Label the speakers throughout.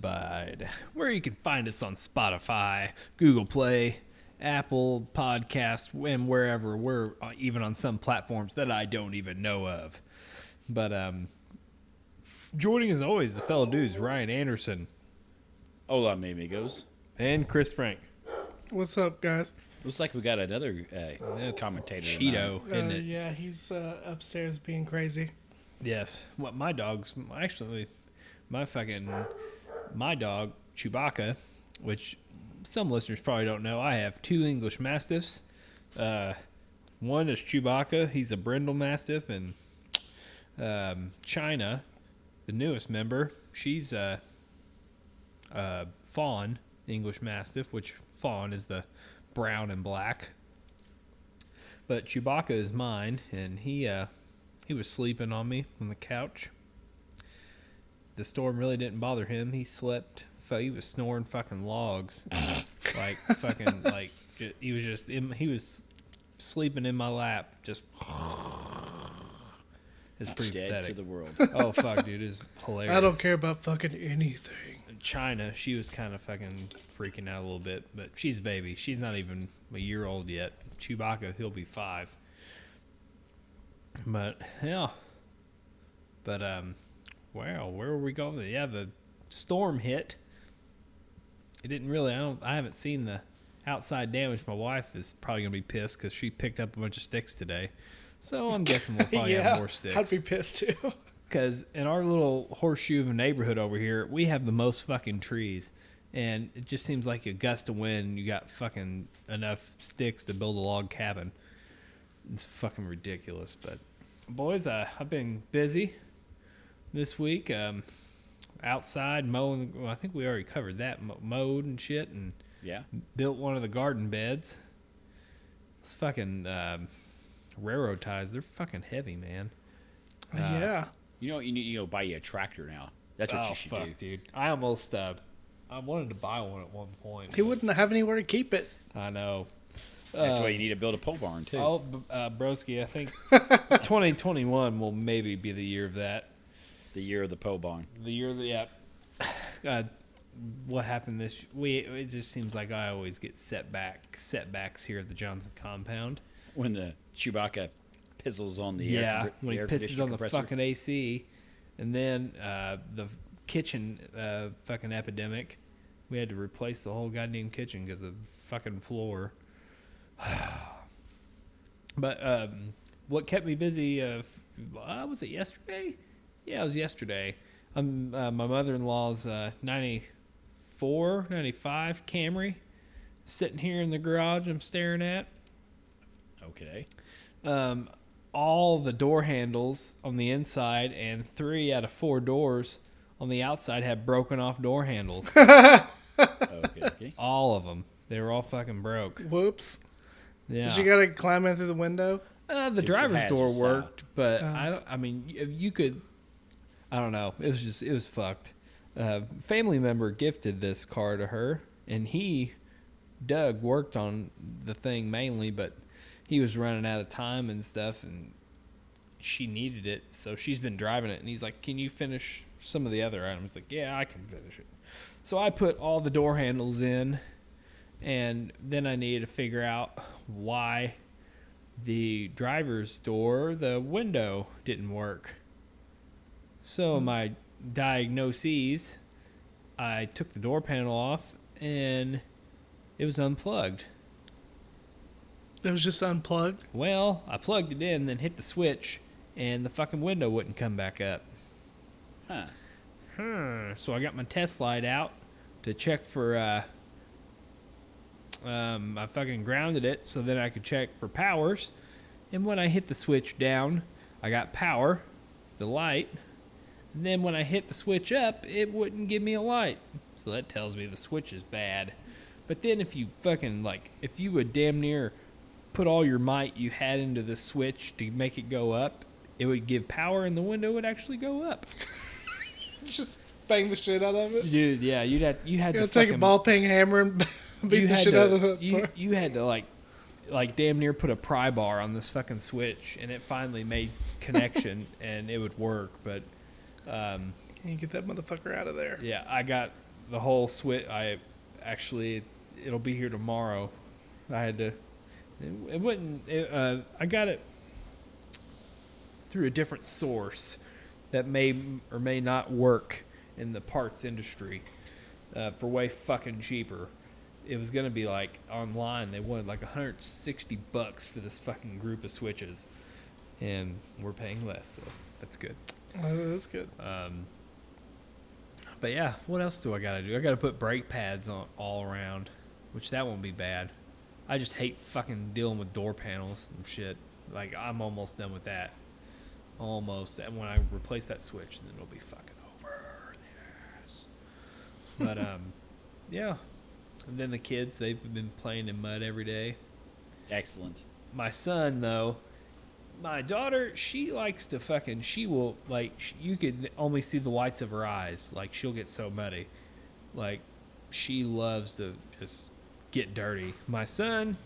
Speaker 1: Abide, where you can find us on Spotify, Google Play, Apple Podcast, and wherever. We're uh, even on some platforms that I don't even know of. But um, joining as always the fellow dudes Ryan Anderson
Speaker 2: Hola, mi amigos.
Speaker 1: and Chris Frank.
Speaker 3: What's up, guys?
Speaker 2: Looks like we got another uh, commentator.
Speaker 1: Cheeto,
Speaker 3: Uh,
Speaker 1: isn't it?
Speaker 3: yeah, he's uh, upstairs being crazy.
Speaker 1: Yes. What my dog's actually my fucking my dog Chewbacca, which some listeners probably don't know. I have two English Mastiffs. Uh, one is Chewbacca. He's a brindle Mastiff, and um, China, the newest member, she's a, a fawn English Mastiff, which fawn is the brown and black. But Chewbacca is mine, and he uh, he was sleeping on me on the couch. The storm really didn't bother him. He slept. fu- He was snoring fucking logs, like fucking like ju- he was just in, he was sleeping in my lap. Just it's pretty
Speaker 2: Dead
Speaker 1: pathetic.
Speaker 2: to the world.
Speaker 1: oh fuck, dude, it's hilarious.
Speaker 3: I don't care about fucking anything.
Speaker 1: China, she was kind of fucking freaking out a little bit, but she's a baby. She's not even a year old yet. Chewbacca, he'll be five. But yeah, but um, wow, where were we going? Yeah, the storm hit. It didn't really. I don't. I haven't seen the outside damage. My wife is probably gonna be pissed because she picked up a bunch of sticks today. So I'm guessing we'll probably
Speaker 3: yeah,
Speaker 1: have more sticks.
Speaker 3: I'd be pissed too.
Speaker 1: Because in our little horseshoe of a neighborhood over here, we have the most fucking trees. And it just seems like a gust of wind, you got fucking enough sticks to build a log cabin. It's fucking ridiculous. But, boys, uh, I've been busy this week. Um, outside mowing. Well, I think we already covered that. Mowed and shit. And
Speaker 2: Yeah.
Speaker 1: built one of the garden beds. It's fucking um, railroad ties. They're fucking heavy, man. Uh,
Speaker 3: yeah.
Speaker 2: You know, what? you need to know buy you a tractor now. That's what
Speaker 1: oh
Speaker 2: you should
Speaker 1: fuck,
Speaker 2: do.
Speaker 1: dude! I almost uh, I wanted to buy one at one point.
Speaker 3: He wouldn't have anywhere to keep it.
Speaker 1: I know.
Speaker 2: That's
Speaker 1: Uh,
Speaker 2: why you need to build a pole barn too.
Speaker 1: Oh, b- uh, broski, I think 2021 will maybe be the year of that.
Speaker 2: The year of the pole barn.
Speaker 1: The year of the yeah. Uh, what happened this? We it just seems like I always get setback setbacks here at the Johnson compound.
Speaker 2: When the Chewbacca pizzles on the
Speaker 1: yeah,
Speaker 2: air,
Speaker 1: when he
Speaker 2: air
Speaker 1: pisses
Speaker 2: conditioning
Speaker 1: on the fucking AC, and then uh, the kitchen uh, fucking epidemic. We had to replace the whole goddamn kitchen because the fucking floor. but um, what kept me busy? Uh, f- uh, was it yesterday? Yeah, it was yesterday. Um, uh, my mother-in-law's uh, 94, 95 Camry sitting here in the garage. I'm staring at
Speaker 2: Okay.
Speaker 1: um, all the door handles on the inside and three out of four doors on the outside had broken off door handles.
Speaker 2: Okay. Okay.
Speaker 1: all of them. They were all fucking broke.
Speaker 3: Whoops.
Speaker 1: Yeah.
Speaker 3: Did you gotta climb in through the window?
Speaker 1: uh, the
Speaker 2: Dukes of
Speaker 1: driver's door
Speaker 2: Hazzard
Speaker 1: worked, but
Speaker 3: Oh.
Speaker 1: I don't. I mean, you, you could. I don't know. It was just. It was fucked. Uh, family member gifted this car to her, and he, Doug, worked on the thing mainly, but he was running out of time and stuff, and she needed it, so she's been driving it. And he's like, "Can you finish some of the other items?" Like, "Yeah, I can finish it." So I put all the door handles in, and then I needed to figure out why the driver's door, the window didn't work. So my diagnoses, I took the door panel off and it was unplugged.
Speaker 3: It was just unplugged.
Speaker 1: Well, I plugged it in, then hit the switch, and the fucking window wouldn't come back up.
Speaker 2: Huh.
Speaker 1: Hmm. So I got my test light out to check for. Uh, um, I fucking grounded it so then I could check for powers, and when I hit the switch down, I got power, the light, and then when I hit the switch up, it wouldn't give me a light. So that tells me the switch is bad. But then if you fucking like, if you would damn near put all your might you had into the switch to make it go up, it would give power, and the window would actually go up.
Speaker 3: Just bang the shit out of it.
Speaker 1: Dude, yeah, you'd have you had
Speaker 3: You
Speaker 1: to
Speaker 3: take a ball peen hammer and beat the
Speaker 1: had
Speaker 3: shit
Speaker 1: to,
Speaker 3: out of the
Speaker 1: you, you had to like like damn near put a pry bar on this fucking switch and it finally made connection and it would work but Um,
Speaker 3: Can you get that motherfucker out of there?
Speaker 1: yeah, I got the whole switch. I actually, it'll be here tomorrow. I had to. It, it wouldn't. It, uh, I got it through a different source that may or may not work in the parts industry uh, for way fucking cheaper. It was gonna be like online. They wanted like 160 bucks for this fucking group of switches, and we're paying less, so that's good.
Speaker 3: Oh, that's good.
Speaker 1: Um, but yeah, what else do I gotta do? I gotta put brake pads on all around, which that won't be bad. I just hate fucking dealing with door panels and shit. Like I'm almost done with that. Almost. And when I replace that switch, then it'll be fucking over. Yes. But um, yeah. And then the kids, they've been playing in mud every day
Speaker 2: Excellent.
Speaker 1: my son though my daughter she likes to fucking she will like you could only see the whites of her eyes like she'll get so muddy like she loves to just get dirty my son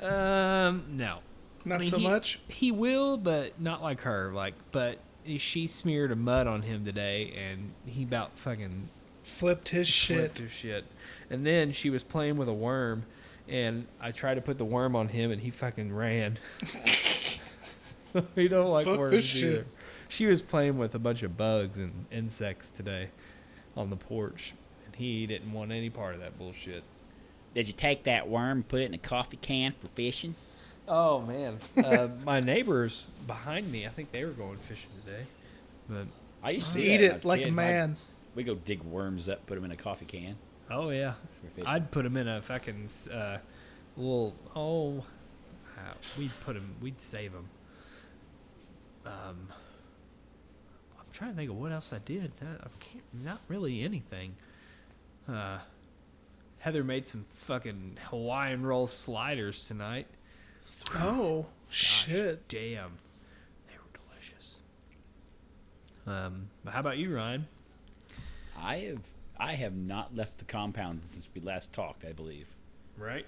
Speaker 1: um no
Speaker 3: Not
Speaker 1: I mean,
Speaker 3: so
Speaker 1: he-
Speaker 3: much.
Speaker 1: he will but not like her like but she smeared a mud on him today and he about fucking
Speaker 3: Flipped his
Speaker 1: flipped
Speaker 3: shit.
Speaker 1: his shit. And then she was playing with a worm, and I tried to put the worm on him, and he fucking ran. he don't like
Speaker 3: Fuck
Speaker 1: worms
Speaker 3: this shit.
Speaker 1: either. She was playing with a bunch of bugs and insects today on the porch, and he didn't want any part of that bullshit.
Speaker 2: Did you take that worm and put it in a coffee can for fishing?
Speaker 1: Oh man, uh, my neighbors behind me, I think they were going fishing today, but
Speaker 2: I used to
Speaker 3: Eat
Speaker 2: do that when I
Speaker 3: it like a
Speaker 2: kid. My-
Speaker 3: man.
Speaker 2: We go dig worms up, put them in a coffee can
Speaker 1: oh yeah. I'd put them in a fucking uh, little. Oh, uh, we'd put them. We'd save him. Um, I'm trying to think of what else I did. I, I can't. Not really anything. Uh, Heather made some fucking Hawaiian roll sliders tonight.
Speaker 3: Oh
Speaker 1: Gosh,
Speaker 3: shit!
Speaker 1: Damn, they were delicious. Um, but how about you, Ryan?
Speaker 2: I have I have not left the compound since we last talked. I believe
Speaker 1: Right.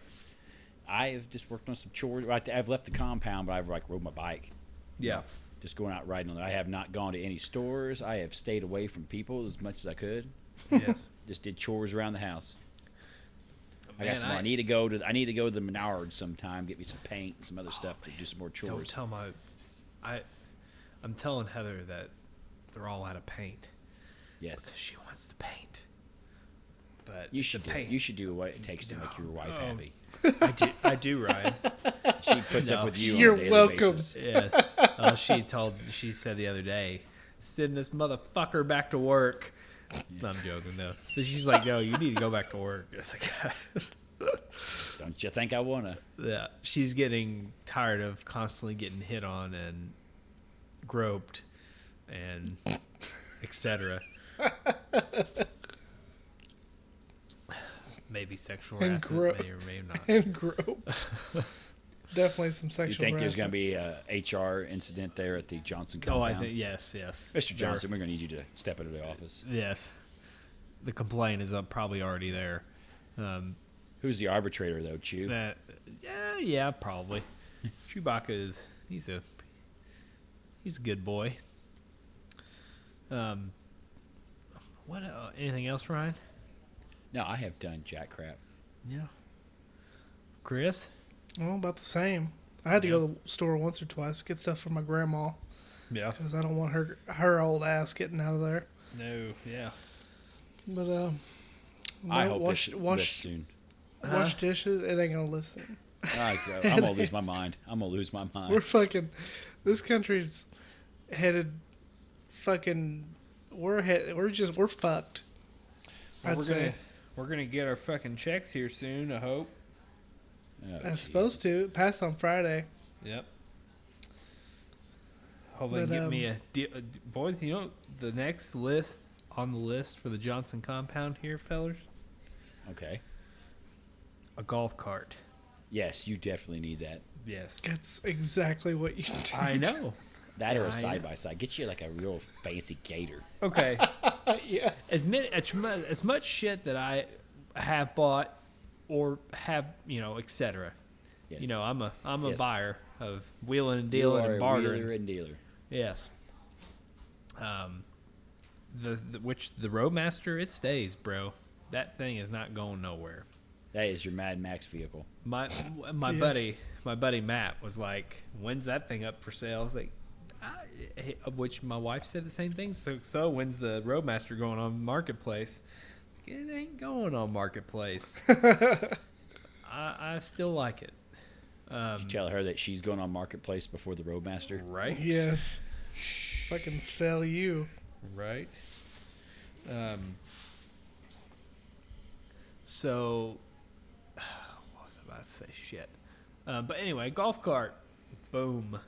Speaker 2: I have just worked on some chores. I- I've left the compound, but I've like rode my bike,
Speaker 1: Yeah.
Speaker 2: Just going out riding on it. I have not gone to any stores. I have stayed away from people as much as I could.
Speaker 1: yes.
Speaker 2: Just did chores around the house. I
Speaker 1: Man,
Speaker 2: got some. I, need to go to. I need to go to the Menards sometime. Get me some paint, and some other stuff to do some more chores.
Speaker 1: Don't
Speaker 2: chores.
Speaker 1: tell my, I, I'm telling Heather that they're all out of paint
Speaker 2: yes,
Speaker 1: because she wants to paint. But
Speaker 2: you should. Do,
Speaker 1: paint.
Speaker 2: you should do what it takes to make your wife
Speaker 1: Oh.
Speaker 2: happy.
Speaker 1: I do. I do, Ryan.
Speaker 2: She puts
Speaker 1: No.
Speaker 2: up with you.
Speaker 3: You're
Speaker 2: on a daily
Speaker 3: welcome.
Speaker 2: Basis.
Speaker 1: yes. Uh, she told. She said the other day, send this motherfucker back to work. I'm joking though. But she's like, no, you need to go back to work. It's like,
Speaker 2: Don't you think I wanna?
Speaker 1: yeah. She's getting tired of constantly getting hit on and groped and etc. Maybe sexual
Speaker 3: And
Speaker 1: harassment
Speaker 3: gro-
Speaker 1: may or may not.
Speaker 3: And groped. Definitely some
Speaker 2: Do
Speaker 3: sexual.
Speaker 2: you think there's going to be a HR incident there at the Johnson compound? Oh.
Speaker 1: I think yes, yes.
Speaker 2: Mr.
Speaker 1: There-
Speaker 2: Johnson, we're going to need you to step into the office.
Speaker 1: Yes. The complaint is uh, probably already there. Um,
Speaker 2: Who's the arbitrator, though, Chew?
Speaker 1: that, yeah, yeah, probably. Chewbacca is he's a he's a good boy. Um, what? Uh, anything else, Ryan?
Speaker 2: No, I have done jack crap.
Speaker 1: Yeah. Chris?
Speaker 3: Well, about the same. I had to
Speaker 1: Yeah.
Speaker 3: go to the store once or twice to get stuff for my grandma
Speaker 1: Yeah.
Speaker 3: because I don't want her her old ass getting out of there.
Speaker 1: No. Yeah.
Speaker 3: But uh,
Speaker 2: I
Speaker 3: no,
Speaker 2: hope
Speaker 3: wash
Speaker 2: this lifts
Speaker 3: wash
Speaker 2: soon.
Speaker 3: wash dishes. It ain't gonna listen.
Speaker 2: I, am going to lose my mind. I'm going to lose my mind.
Speaker 3: We're fucking. This country's headed. Fucking. We're head. We're just. We're fucked.
Speaker 1: Well,
Speaker 3: I'd
Speaker 1: we're
Speaker 3: say.
Speaker 1: gonna we're gonna get our fucking checks here soon. I hope.
Speaker 2: Oh,
Speaker 3: I'm
Speaker 2: Jesus.
Speaker 3: supposed to. It passed on Friday.
Speaker 1: Yep. Hope they
Speaker 3: But,
Speaker 1: get me
Speaker 3: um,
Speaker 1: a de- uh, boys. You know the next list on the list for the Johnson compound here, fellers.
Speaker 2: Okay.
Speaker 1: A golf cart.
Speaker 2: Yes, you definitely need that.
Speaker 1: Yes.
Speaker 3: That's exactly what you do.
Speaker 1: I know.
Speaker 2: That or
Speaker 1: I
Speaker 2: a
Speaker 1: know.
Speaker 2: side by side. Get you like a real fancy gator.
Speaker 1: Okay.
Speaker 3: yes.
Speaker 1: as many as, mu- as much shit that I have bought or have you know etc.
Speaker 2: Yes.
Speaker 1: You know I'm a I'm a
Speaker 2: Yes.
Speaker 1: buyer of wheeling and
Speaker 2: You
Speaker 1: dealing
Speaker 2: are
Speaker 1: and
Speaker 2: a
Speaker 1: bartering.
Speaker 2: wheeler and dealer.
Speaker 1: Yes. Um, the, the which the Roadmaster it stays, bro. That thing is not going nowhere.
Speaker 2: That is your Mad Max vehicle.
Speaker 1: My my
Speaker 3: Yes.
Speaker 1: buddy my buddy Matt was like, "When's that thing up for sale?" I was like, I, of which my wife said the same thing. So so when's the Roadmaster going on Marketplace? It ain't going on Marketplace. I, I still like it. Um,
Speaker 2: You tell her that she's going on Marketplace before the Roadmaster.
Speaker 1: right?
Speaker 3: Yes. Fucking sell you.
Speaker 1: Right. Um. So, what was I about to say? Shit. Um, but anyway, golf cart. Boom.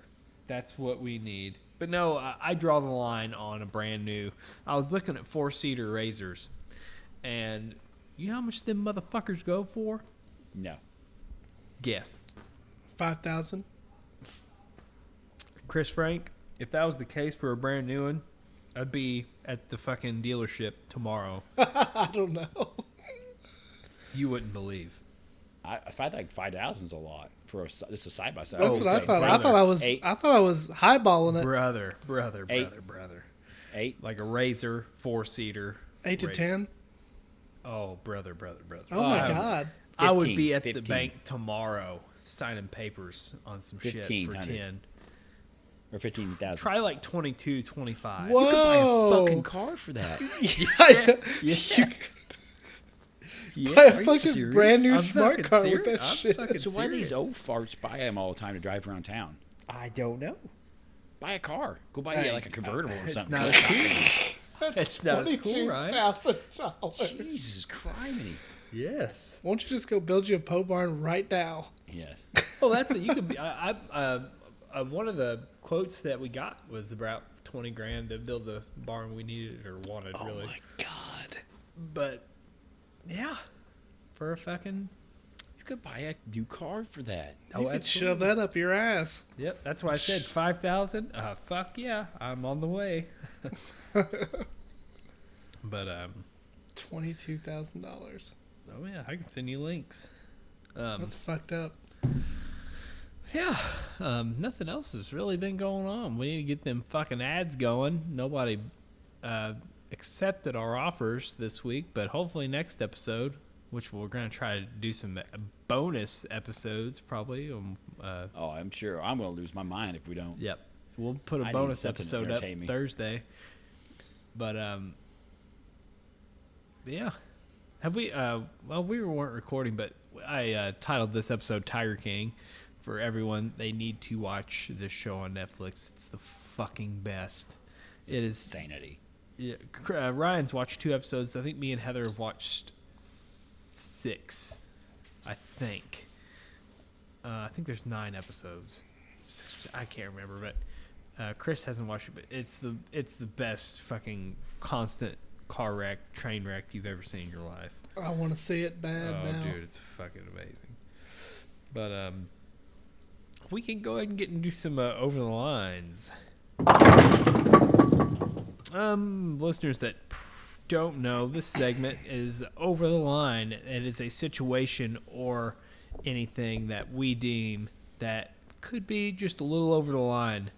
Speaker 1: That's what we need. But no, I, I draw the line on a brand new. I was looking at four seater razors, and you know how much them motherfuckers go for?
Speaker 2: No.
Speaker 1: Guess.
Speaker 3: Five thousand.
Speaker 1: Chris Frank, if that was the case for a brand new one, I'd be at the fucking dealership tomorrow.
Speaker 3: I don't know.
Speaker 1: You wouldn't believe.
Speaker 2: I, I find like five thousand's a lot for a, just a side by side.
Speaker 3: That's oh, what I thought. I thought I was.
Speaker 2: Eight,
Speaker 3: I thought I was highballing it.
Speaker 1: Brother, brother,
Speaker 2: Eight.
Speaker 1: brother, brother.
Speaker 2: eight.
Speaker 1: Like a razor, four seater.
Speaker 3: Eight to
Speaker 1: Ra-
Speaker 3: ten.
Speaker 1: Oh, brother, brother, brother.
Speaker 3: Oh my
Speaker 2: Uh,
Speaker 3: god.
Speaker 1: I would
Speaker 2: 15,
Speaker 1: be at the bank tomorrow signing papers on some shit for
Speaker 2: honey.
Speaker 1: 10.
Speaker 2: or fifteen thousand.
Speaker 1: Try like 22, 25.
Speaker 3: Whoa.
Speaker 2: You could buy a fucking car for that. Yeah.
Speaker 3: You buy a
Speaker 2: Are you
Speaker 3: fucking
Speaker 2: serious?
Speaker 3: brand new
Speaker 1: I'm
Speaker 3: smart
Speaker 1: fucking
Speaker 3: car with
Speaker 1: serious.
Speaker 3: that
Speaker 1: I'm
Speaker 3: shit.
Speaker 1: fucking
Speaker 2: so why do these
Speaker 1: serious.
Speaker 2: old farts buy them all the time to drive around town?
Speaker 1: I don't know.
Speaker 2: Buy a car. Go buy
Speaker 1: Hey,
Speaker 2: yeah, like a convertible or
Speaker 1: It's
Speaker 2: something.
Speaker 1: not as cool. It's not as cool, right?
Speaker 3: thousand dollars.
Speaker 2: Jesus criminy.
Speaker 1: Yes.
Speaker 3: Won't you just go build you a pole barn right now?
Speaker 2: Yes.
Speaker 1: Well, that's it. You could be. I, I uh, uh, one of the quotes that we got was about 20 grand to build the barn we needed or wanted, really.
Speaker 3: god.
Speaker 1: But yeah, for a fucking
Speaker 2: You could buy a new car for that.
Speaker 3: You could shove that up your ass.
Speaker 1: Yep, that's why I said five thousand. Uh, fuck yeah, I'm on the way. but um,
Speaker 3: Twenty-two thousand dollars.
Speaker 1: oh yeah, I can send you links. Um,
Speaker 3: That's fucked up.
Speaker 1: yeah, um, nothing else has really been going on. We need to get them fucking ads going. Nobody uh, accepted our offers this week, but hopefully next episode, which we're gonna try to do some uh, bonus episodes probably. Um, uh,
Speaker 2: Oh, I'm sure I'm going to lose my mind if we don't.
Speaker 1: Yep. We'll put a
Speaker 2: I
Speaker 1: bonus episode up
Speaker 2: me.
Speaker 1: Thursday. But um yeah. Have we uh well we weren't recording but I uh titled this episode Tiger King for everyone they need to watch this show on Netflix. It's the fucking best. It
Speaker 2: It's
Speaker 1: is
Speaker 2: insanity.
Speaker 1: yeah, uh, Ryan's watched two episodes. I think me and Heather have watched six. I think. Uh, I think there's nine episodes. I can't remember, but uh, Chris hasn't watched it. But it's the it's the best fucking constant car wreck, train wreck you've ever seen in your life.
Speaker 3: I want to see it bad
Speaker 1: oh,
Speaker 3: now.
Speaker 1: dude, it's fucking amazing. But um, we can go ahead and get into some uh, over the lines. Um, listeners that don't know, this segment is over the line. It is a situation or anything that we deem that could be just a little over the line.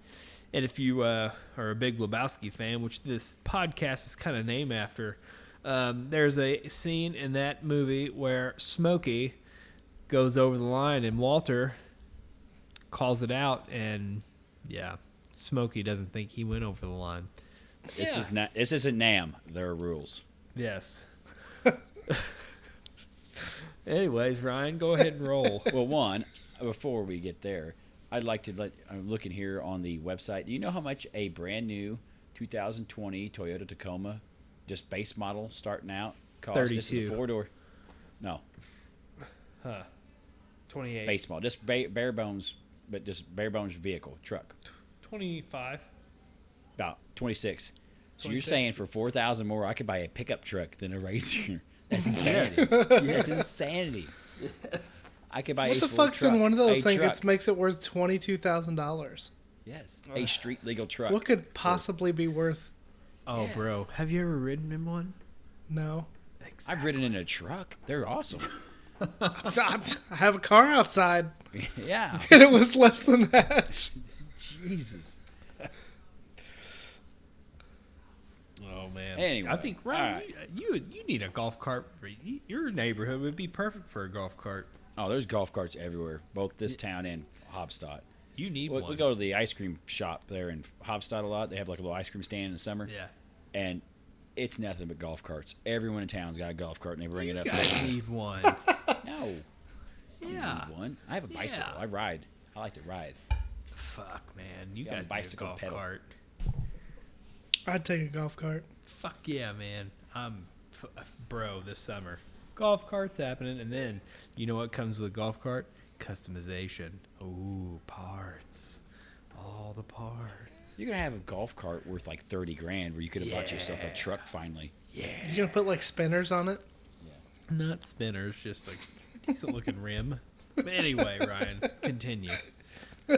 Speaker 1: And if you uh, are a big Lebowski fan, which this podcast is kind of named after, um, there's a scene in that movie where Smokey goes over the line and Walter calls it out, and yeah, Smokey doesn't think he went over the line.
Speaker 2: This
Speaker 1: Yeah.
Speaker 2: is not. This isn't Nam. There are rules.
Speaker 1: Yes. Anyways, Ryan, go ahead and roll.
Speaker 2: well, one before we get there, I'd like to let. I'm looking here on the website. Do you know how much a brand new 2020 Toyota Tacoma, just base model starting out, costs? This is
Speaker 1: 32.
Speaker 2: a four door. No,
Speaker 1: Huh. 28.
Speaker 2: base model, just ba- bare bones, but just bare bones vehicle truck.
Speaker 1: 25.
Speaker 2: About 26. So you're saying for four thousand more, I could buy a pickup truck than a Razor? That's
Speaker 1: Yes.
Speaker 2: insanity. That's insanity. I could buy
Speaker 3: What
Speaker 2: a
Speaker 3: the
Speaker 2: full
Speaker 3: fuck's in one of those things
Speaker 2: truck.
Speaker 3: that makes it worth twenty-two thousand dollars?
Speaker 2: Yes, a street legal truck.
Speaker 3: What could possibly be worth?
Speaker 1: Oh,
Speaker 2: Yes.
Speaker 1: bro. Have you ever ridden in one?
Speaker 3: No,
Speaker 2: I've ridden in a truck. They're awesome.
Speaker 3: I I have a car outside,
Speaker 2: yeah.
Speaker 3: and it was less than that.
Speaker 2: Jesus.
Speaker 1: Oh, man. man.
Speaker 2: Anyway,
Speaker 1: I think Ryan,
Speaker 2: right.
Speaker 1: you you need a golf cart. Your neighborhood would be perfect for a golf cart.
Speaker 2: Oh, there's golf carts everywhere, both this town and Haubstadt.
Speaker 1: You need
Speaker 2: We,
Speaker 1: one.
Speaker 2: we go to the ice cream shop there in Haubstadt a lot. They have like a little ice cream stand in the summer,
Speaker 1: Yeah.
Speaker 2: and it's nothing but golf carts. Everyone in town's got a golf cart, and they bring
Speaker 1: you
Speaker 2: it up.
Speaker 1: guys need one.
Speaker 2: No, I
Speaker 1: yeah.
Speaker 2: need one. I have a bicycle.
Speaker 1: Yeah.
Speaker 2: I ride. I like to ride.
Speaker 1: Fuck, man. You
Speaker 2: You have a
Speaker 1: guys
Speaker 2: bicycle
Speaker 1: need a golf
Speaker 2: pedal.
Speaker 1: cart.
Speaker 3: I'd take a golf cart.
Speaker 1: Fuck yeah, man. I'm, f- bro, this summer. Golf cart's happening. And then, you know what comes with a golf cart? Customization. Ooh, parts. All the parts.
Speaker 2: You're gonna have a golf cart worth like thirty grand, where you could have bought yourself a
Speaker 1: Yeah.
Speaker 2: truck finally.
Speaker 1: Yeah.
Speaker 3: You gonna put like spinners on it? Yeah.
Speaker 1: Not spinners, just a decent looking rim. But anyway, Ryan, continue.
Speaker 2: All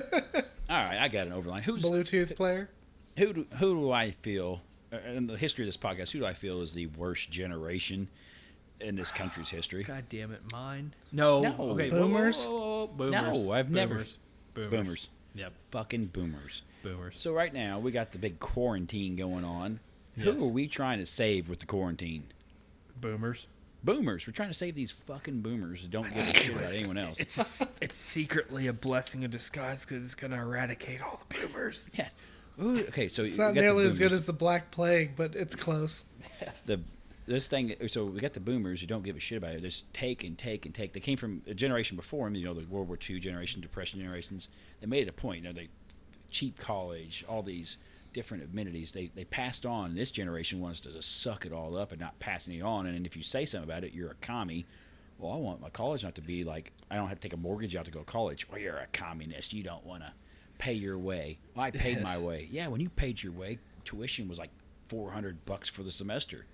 Speaker 2: right, I got an overline. Who's
Speaker 3: Bluetooth player?
Speaker 2: who? Do, who do I feel uh, in the history of this podcast? Who do I feel is the worst generation in this country's history?
Speaker 1: God damn it, mine. No.
Speaker 2: No.
Speaker 1: Okay. whoa, whoa,
Speaker 3: Boomers?
Speaker 1: whoa, whoa, Boomers.
Speaker 2: No, I've never-
Speaker 1: Boomers. Boomers.
Speaker 2: Boomers.
Speaker 1: Yep.
Speaker 2: Fucking boomers.
Speaker 1: Boomers.
Speaker 2: So right now we got the big quarantine going on.
Speaker 1: Yes.
Speaker 2: Who are we trying to save with the quarantine?
Speaker 1: Boomers.
Speaker 2: Boomers. We're trying to save these fucking boomers who don't give a shit about anyone else.
Speaker 1: It's it's secretly a blessing in disguise because it's gonna eradicate all the boomers.
Speaker 2: Yes. Ooh, okay, so
Speaker 3: It's
Speaker 2: you
Speaker 3: not
Speaker 2: got the
Speaker 3: nearly as good
Speaker 2: boomers.
Speaker 3: as the Black Plague, but it's close.
Speaker 2: the this thing. So we got the boomers who don't give a shit about it. They just take and take and take. They came from a generation before them. You know, the World War II generation, Depression generations. They made it a point. You know, they cheap college, all these different amenities. They they passed on. This generation wants to just suck it all up and not passing it on. And if you say something about it, you're a commie. Well, I want my college not to be like I don't have to take a mortgage out to go to college. Well, you're a communist. You don't want to pay your way. Well, I paid my way. Yeah, when you paid your way, tuition was like four hundred bucks for the semester,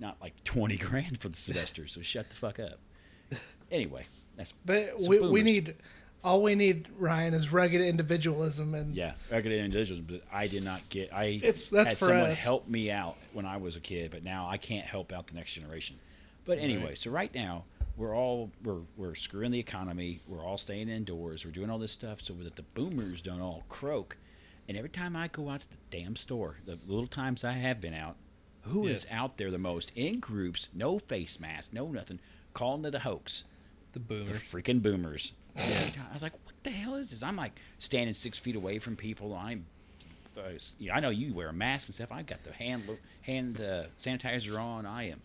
Speaker 2: not like twenty grand for the semester. So shut the fuck up. Anyway, that's
Speaker 3: But we, we need all we need, Ryan, is rugged individualism and
Speaker 2: yeah, rugged individualism. But I did not get. I
Speaker 3: It's- that's
Speaker 2: had
Speaker 3: for
Speaker 2: someone
Speaker 3: us.
Speaker 2: help me out when I was a kid, but now I can't help out the next generation. But anyway,
Speaker 1: Right.
Speaker 2: so right now we're all we're we're screwing the economy. We're all staying indoors. We're doing all this stuff so that the boomers don't all croak. And every time I go out to the damn store, the little times I have been out, who is
Speaker 1: Yeah.
Speaker 2: out there the most in groups, no face mask, no nothing, calling it a hoax?
Speaker 1: The boomers.
Speaker 2: The freaking boomers. I was like, what the hell is this? I'm like standing six feet away from people. I'm, uh, you know, I know you wear a mask and stuff. I've got the hand hand uh, sanitizer on. I am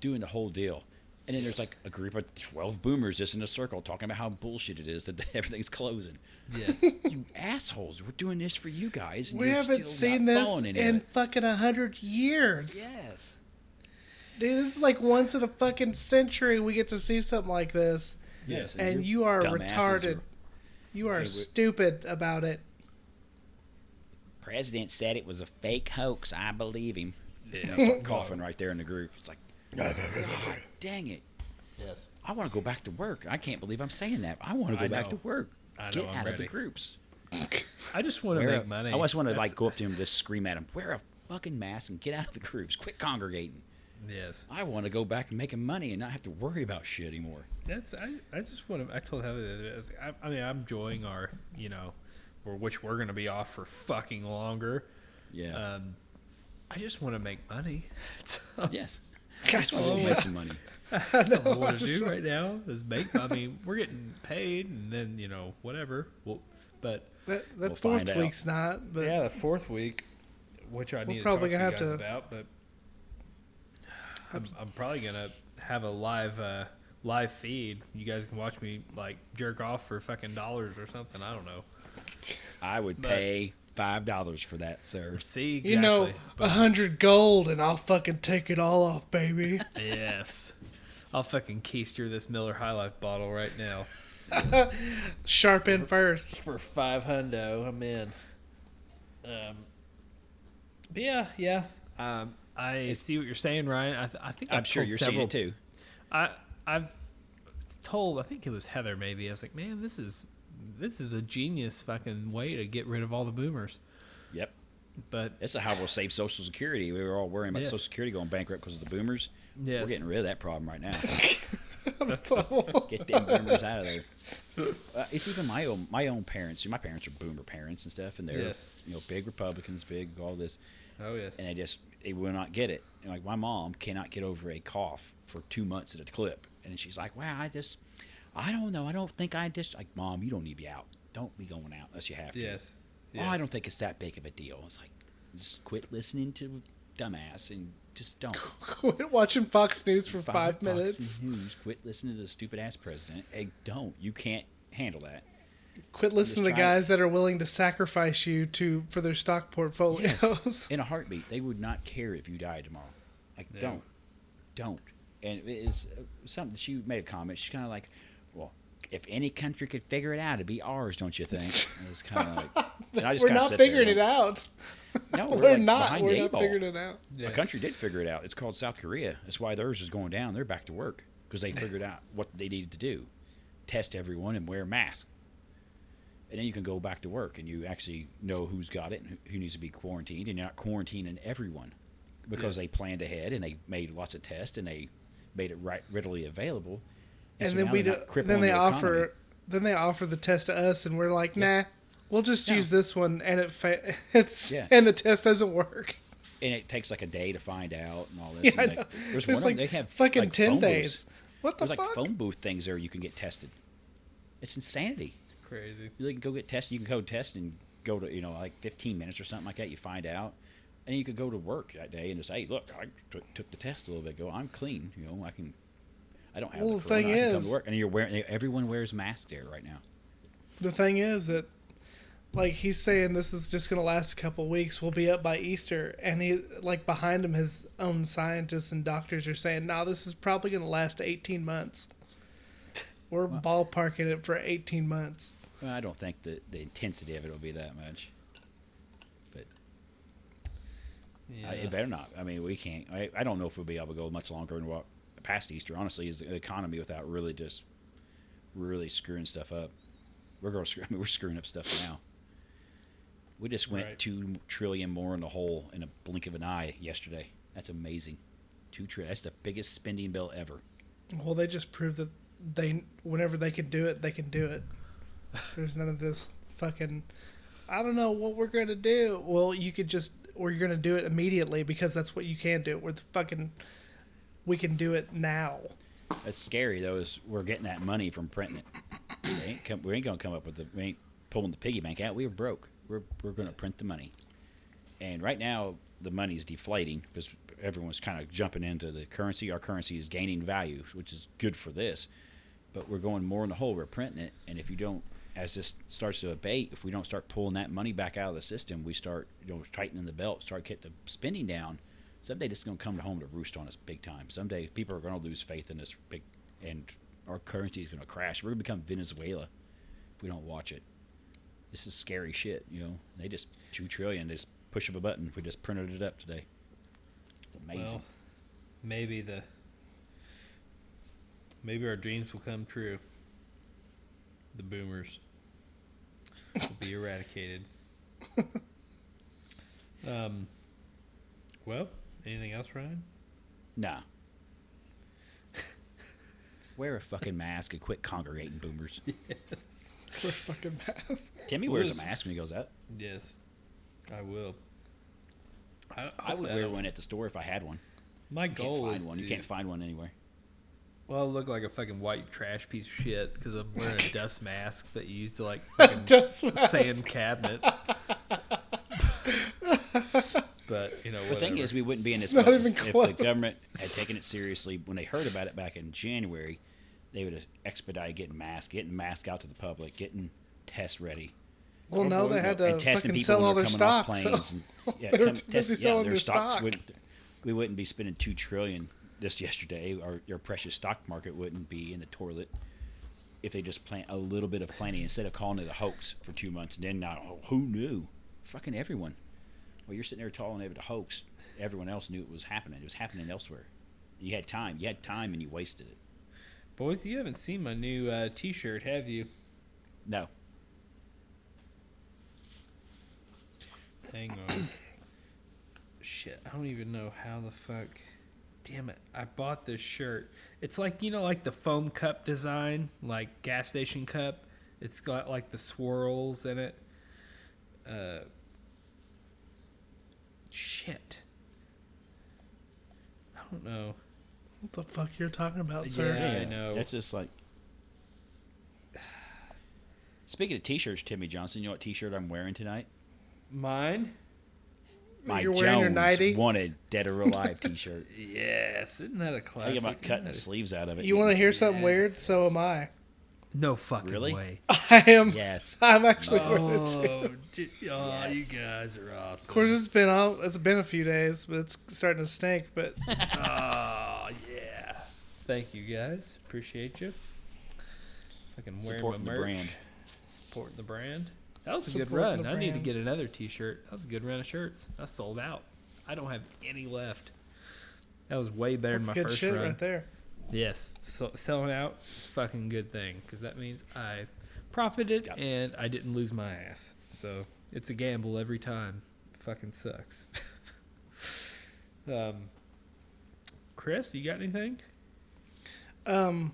Speaker 2: doing the whole deal. And then there's like a group of 12 boomers just in a circle talking about how bullshit it is that everything's closing.
Speaker 1: Yes.
Speaker 2: You assholes, we're doing this for you guys. And
Speaker 3: we
Speaker 2: you're
Speaker 3: haven't
Speaker 2: still
Speaker 3: seen this
Speaker 2: following any of
Speaker 3: in
Speaker 2: it.
Speaker 3: fucking a hundred years.
Speaker 2: Yes.
Speaker 3: Dude, this is like once in a fucking century we get to see something like this.
Speaker 2: Yes.
Speaker 3: And
Speaker 2: you're
Speaker 3: you are retarded.
Speaker 2: or-
Speaker 3: You are
Speaker 2: Hey,
Speaker 3: stupid about it.
Speaker 2: President said it was a fake hoax. I believe him.
Speaker 1: Yeah.
Speaker 2: I start coughing right there in the group. It's like, God dang it.
Speaker 1: yes.
Speaker 2: I want to go back to work. I can't believe I'm saying that. I want to go
Speaker 1: I
Speaker 2: back
Speaker 1: know.
Speaker 2: to work.
Speaker 1: I know,
Speaker 2: Get
Speaker 1: I'm
Speaker 2: out of the groups.
Speaker 1: I just want to
Speaker 2: Wear
Speaker 1: make
Speaker 2: a-
Speaker 1: money.
Speaker 2: I just want to
Speaker 1: That's-
Speaker 2: like go up to him, and just scream at him, "Wear a fucking mask and get out of the groups. Quit congregating."
Speaker 1: Yes.
Speaker 2: I want to go back and making money and not have to worry about shit anymore.
Speaker 1: That's I. I just want to. I told Heather the other day. I, was like, I, I mean, I'm enjoying our, you know, or which we're gonna be off for fucking longer.
Speaker 2: Yeah.
Speaker 1: Um, I just want to make money.
Speaker 2: yes.
Speaker 3: That's
Speaker 2: That's why we
Speaker 1: what-
Speaker 2: make some money.
Speaker 1: That's all I want to do right now is make. I mean, we're getting paid, and then you know whatever. Well, but
Speaker 3: That, that
Speaker 2: We'll
Speaker 3: fourth
Speaker 2: find out.
Speaker 3: week's not, but
Speaker 1: yeah, the fourth week, which I
Speaker 3: We'll
Speaker 1: need
Speaker 3: probably
Speaker 1: to talk
Speaker 3: gonna
Speaker 1: you
Speaker 3: have
Speaker 1: guys
Speaker 3: to-
Speaker 1: about, but I'm, I'm probably gonna have a live uh, live feed. You guys can watch me like jerk off for fucking dollars or something. I don't know.
Speaker 2: I would
Speaker 1: But-
Speaker 2: pay five dollars for that, sir.
Speaker 1: See, exactly.
Speaker 3: you know, a
Speaker 1: but-
Speaker 3: hundred gold and I'll fucking take it all off, baby.
Speaker 1: yes, I'll fucking keister this Miller High Life bottle right now
Speaker 3: Sharp in first.
Speaker 1: for five hundo. I'm in. Um, but yeah, yeah. Um, I see what you're saying, Ryan. I, th- I think
Speaker 2: I'm
Speaker 1: I've
Speaker 2: sure you're
Speaker 1: several
Speaker 2: seeing it too.
Speaker 1: I I've told I think it was Heather maybe I was like man this is this is a genius fucking way to get rid of all the boomers
Speaker 2: Yep.
Speaker 1: but
Speaker 2: This is how we'll save Social Security. We were all worrying about
Speaker 1: Yes.
Speaker 2: Social Security going bankrupt because of the boomers.
Speaker 1: Yes.
Speaker 2: We're getting rid of that problem right now. Get them boomers out of there. Uh, it's even my own my own parents. My parents are boomer parents and stuff, and they're
Speaker 1: Yes.
Speaker 2: you know big Republicans, big all this,
Speaker 1: Oh yes.
Speaker 2: and they just they will not get it. And, like my mom cannot get over a cough for two months at a clip, and she's like, "Wow, I just, I don't know. I don't think I just like mom. You don't need to be out. Don't be going out unless you have to.
Speaker 1: Yes.
Speaker 2: Oh, I don't think it's that big of a deal. It's like, just quit listening to dumbass and just don't.
Speaker 3: Quit watching Fox News for five
Speaker 2: Fox
Speaker 3: minutes.
Speaker 2: News, quit listening to the stupid ass president. Hey, don't. You can't handle that.
Speaker 3: Quit listening to
Speaker 2: it.
Speaker 3: guys that are willing to sacrifice you to for their stock portfolios.
Speaker 2: In a heartbeat, they would not care if you died tomorrow. Like,
Speaker 1: No.
Speaker 2: don't, don't. And it is uh, something. She made a comment. She's kind of like, if any country could figure it out, it'd be ours, don't you think? And it's kind of like, and I just
Speaker 3: we're not
Speaker 2: sit there
Speaker 3: figuring it out.
Speaker 2: No,
Speaker 3: we're
Speaker 2: like
Speaker 3: not. We're
Speaker 2: the
Speaker 3: not
Speaker 2: ball.
Speaker 3: figuring it out.
Speaker 1: Yeah.
Speaker 2: A country did figure it out. It's called South Korea. That's why theirs is going down. They're back to work because they figured out what they needed to do: test everyone and wear a mask. And then you can go back to work and you actually know who's got it and who- who needs to be quarantined, and you're not quarantining everyone because
Speaker 1: Yes.
Speaker 2: they planned ahead and they made lots of tests and they made it right readily available.
Speaker 3: And
Speaker 2: so
Speaker 3: then we do, then they
Speaker 2: the
Speaker 3: offer
Speaker 2: economy.
Speaker 3: then they offer the test to us, and we're like, nah, we'll just
Speaker 2: No.
Speaker 3: use this one, and it fa- it's
Speaker 2: Yeah.
Speaker 3: and the test doesn't work.
Speaker 2: and it takes like a day to find out and all this.
Speaker 3: Yeah,
Speaker 2: and like, there's
Speaker 3: It's
Speaker 2: one
Speaker 3: like
Speaker 2: they have
Speaker 3: fucking
Speaker 2: like
Speaker 3: ten days.
Speaker 2: booths.
Speaker 3: What the
Speaker 2: There's like phone booth things there you can get tested. It's insanity.
Speaker 1: Crazy.
Speaker 2: You can go get tested. You can go test and go to you know like 15 minutes or something like that. You find out, and you could go to work that day and just hey, look, I took, took the test a little bit ago. I'm clean. You know, I can. I don't have
Speaker 3: Well,
Speaker 2: the,
Speaker 3: the thing
Speaker 2: I can come
Speaker 3: is-
Speaker 2: to work, and you're wearing. Everyone wears masks there right now.
Speaker 3: The thing is that, like, he's saying this is just gonna last a couple weeks. We'll be up by Easter, and he like behind him, his own scientists and doctors are saying, "Now this is probably gonna last eighteen months." We're ballparking it for eighteen months.
Speaker 2: Well, I don't think the the intensity of it will be that much. But
Speaker 1: Yeah.
Speaker 2: I, it better not. I mean, we can't. I, I don't know if we'll be able to go much longer and walk past Easter. Honestly, is the economy without really just really screwing stuff up. We're going. to I mean, we're screwing up stuff now. We just went
Speaker 1: Right.
Speaker 2: two trillion more in the hole in a blink of an eye yesterday. That's amazing. Two trillion. That's the biggest spending bill ever.
Speaker 3: Well, they just proved that they, whenever they can do it, they can do it. There's none of this fucking. I don't know what we're gonna do. Well, you could just, or you're gonna do it immediately because that's what you can do. We're the fucking, we can do it now.
Speaker 2: That's scary though. Is we're getting that money from printing it. We ain't, come, we ain't gonna come up with the. We ain't pulling the piggy bank out. We were broke. We're we're gonna print the money. And right now the money's deflating because everyone's kind of jumping into the currency. Our currency is gaining value, which is good for this. But we're going more in the hole. We're printing it, and if you don't, as this starts to abate, if we don't start pulling that money back out of the system, we start you know tightening the belt, start getting the spending down. Someday this is going to come to home to roost on us big time. Someday people are going to lose faith in this big, and our currency is going to crash. We're going to become Venezuela if we don't watch it. This is scary shit. You know, they just two trillion. They just push of a button. We just printed it up today. Amazing.
Speaker 1: Well, maybe the maybe our dreams will come true. The boomers will be eradicated. um. Well, anything else, Ryan?
Speaker 2: Nah. Wear a fucking mask and quit congregating boomers.
Speaker 3: We're fucking mask.
Speaker 2: Timmy wears a mask when he goes out.
Speaker 1: Yes, I will. I,
Speaker 2: I would wear one at the store if I had one.
Speaker 1: My
Speaker 2: You can't
Speaker 1: goal
Speaker 2: find
Speaker 1: is
Speaker 2: one. You
Speaker 1: to-
Speaker 2: can't find one anywhere.
Speaker 1: Well, I look like a fucking white trash piece of shit because I'm wearing a dust mask that you use to like fucking sand cabinets. But you know,
Speaker 2: The thing is, we wouldn't be in this.
Speaker 3: It's not even
Speaker 2: if, if
Speaker 3: close.
Speaker 2: the government had taken it seriously when they heard about it back in January. They would have expedited getting masks, getting masks out to the public, getting tests ready.
Speaker 3: Well, no, they had to
Speaker 2: and
Speaker 3: fucking
Speaker 2: people
Speaker 3: sell all their
Speaker 2: coming off
Speaker 3: stock. So
Speaker 2: and- yeah,
Speaker 3: they were
Speaker 2: come-
Speaker 3: too
Speaker 2: test-
Speaker 3: busy
Speaker 2: yeah,
Speaker 3: selling
Speaker 2: their
Speaker 3: their
Speaker 2: stocks
Speaker 3: stock.
Speaker 2: Wouldn't, we wouldn't be spending two trillion this yesterday. Our your precious stock market wouldn't be in the toilet if they just plant a little bit of planning instead of calling it a hoax for two months and then now oh, who knew? Fucking everyone. Well, you're sitting there calling it a hoax. Everyone else knew it was happening. It was happening elsewhere. You had time. You had time and you wasted it.
Speaker 1: boys, you haven't seen my new uh, T-shirt, have you?
Speaker 2: No.
Speaker 1: Hang on. Shit, I don't even know how the fuck damn it! I bought this shirt. It's like you know, like the foam cup design, like gas station cup. It's got like the swirls in it. Uh, shit. I don't know.
Speaker 3: What the fuck you're talking about, sir?
Speaker 1: Yeah, I know.
Speaker 2: That's just like. Speaking of t-shirts, Timmy Johnson, you know what t-shirt I'm wearing tonight?
Speaker 1: Mine?
Speaker 2: My
Speaker 3: You're wearing your
Speaker 2: Jones
Speaker 3: 90?
Speaker 2: wanted Dead or Alive t-shirt.
Speaker 1: Yes, isn't that a classic?
Speaker 2: think about cutting the sleeves out of it.
Speaker 3: You want to hear
Speaker 1: Yes.
Speaker 3: something weird? So am I.
Speaker 1: a- No fucking
Speaker 2: Really?
Speaker 1: way.
Speaker 3: I am.
Speaker 2: Yes.
Speaker 3: I'm actually wearing it too.
Speaker 1: Oh, j- oh, you guys are awesome.
Speaker 3: Of course, it's been all, it's been a few days, but it's starting to stink. But
Speaker 1: Oh yeah. Thank you guys. Appreciate you. Fucking wearing
Speaker 2: Supporting
Speaker 1: my
Speaker 2: the
Speaker 1: merch.
Speaker 2: brand.
Speaker 1: Supporting the brand. That was a good run.
Speaker 3: the
Speaker 1: I need to get another T-shirt. That was a good run of shirts. I sold out. I don't have any left. That was way better
Speaker 3: that's
Speaker 1: than my
Speaker 3: good
Speaker 1: first
Speaker 3: shit
Speaker 1: run.
Speaker 3: right there.
Speaker 1: Yes, so selling out is a fucking good thing because that means I profited
Speaker 2: Yep.
Speaker 1: and I didn't lose my ass. So it's a gamble every time. Fucking sucks. um, Chris, you got anything?
Speaker 3: Um,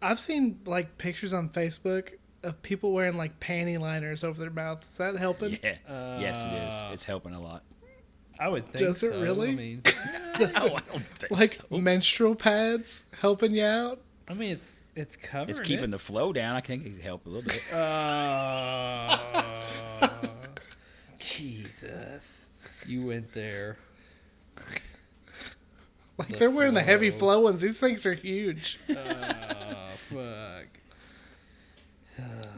Speaker 3: I've seen like pictures on Facebook of people wearing like panty liners over their mouth. Is that helping?
Speaker 2: Yeah. yes, it is.
Speaker 1: Uh,
Speaker 2: It's helping a lot.
Speaker 1: I would think
Speaker 3: Does it
Speaker 1: so.
Speaker 3: really?
Speaker 1: I mean,
Speaker 3: Does
Speaker 2: No,
Speaker 3: it-
Speaker 2: I don't think
Speaker 3: like
Speaker 2: so.
Speaker 3: menstrual pads helping you out?
Speaker 1: I mean, it's it's covering.
Speaker 2: It's keeping
Speaker 1: it.
Speaker 2: the flow down. I think it could help a little bit.
Speaker 1: Uh, Jesus, you went there.
Speaker 3: Like
Speaker 1: The
Speaker 3: they're wearing the heavy
Speaker 1: flow.
Speaker 3: flow ones. These things are huge.
Speaker 1: Oh fuck.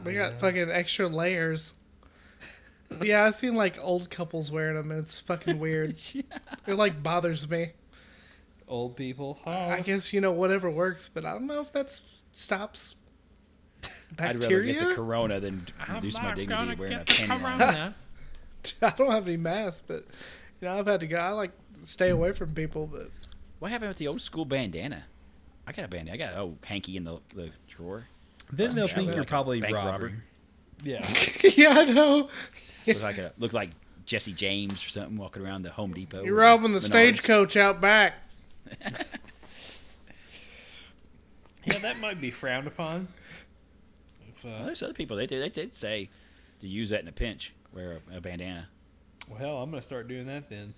Speaker 3: They got fucking extra layers. Yeah, I've seen like old couples wearing them, and it's fucking weird. It like bothers me.
Speaker 1: Old people.
Speaker 3: I guess you know whatever works, but I don't know if that stops bacteria.
Speaker 2: I'd rather
Speaker 3: bacteria.
Speaker 2: get the corona than lose my dignity wearing a
Speaker 1: get
Speaker 2: panty liner.
Speaker 3: I don't have any masks, but you know I've had to go. I like stay away from people, but
Speaker 2: What happened with the old school bandana? I got a bandana. I got a oh hanky in the, the drawer.
Speaker 1: Then oh,
Speaker 2: they'll
Speaker 1: think you're
Speaker 2: a
Speaker 1: probably
Speaker 2: bank robber.
Speaker 1: Yeah.
Speaker 3: yeah, I know.
Speaker 2: Looked like a looked like Jesse James or something walking around the Home Depot.
Speaker 3: You're
Speaker 2: or
Speaker 3: robbing the
Speaker 2: Menards.
Speaker 3: stagecoach out back.
Speaker 1: yeah, that might be frowned upon. If,
Speaker 2: Well,
Speaker 1: uh,
Speaker 2: there's other people they did they did say to use that in a pinch, wear a, a bandana.
Speaker 1: well, hell, I'm gonna start doing that then.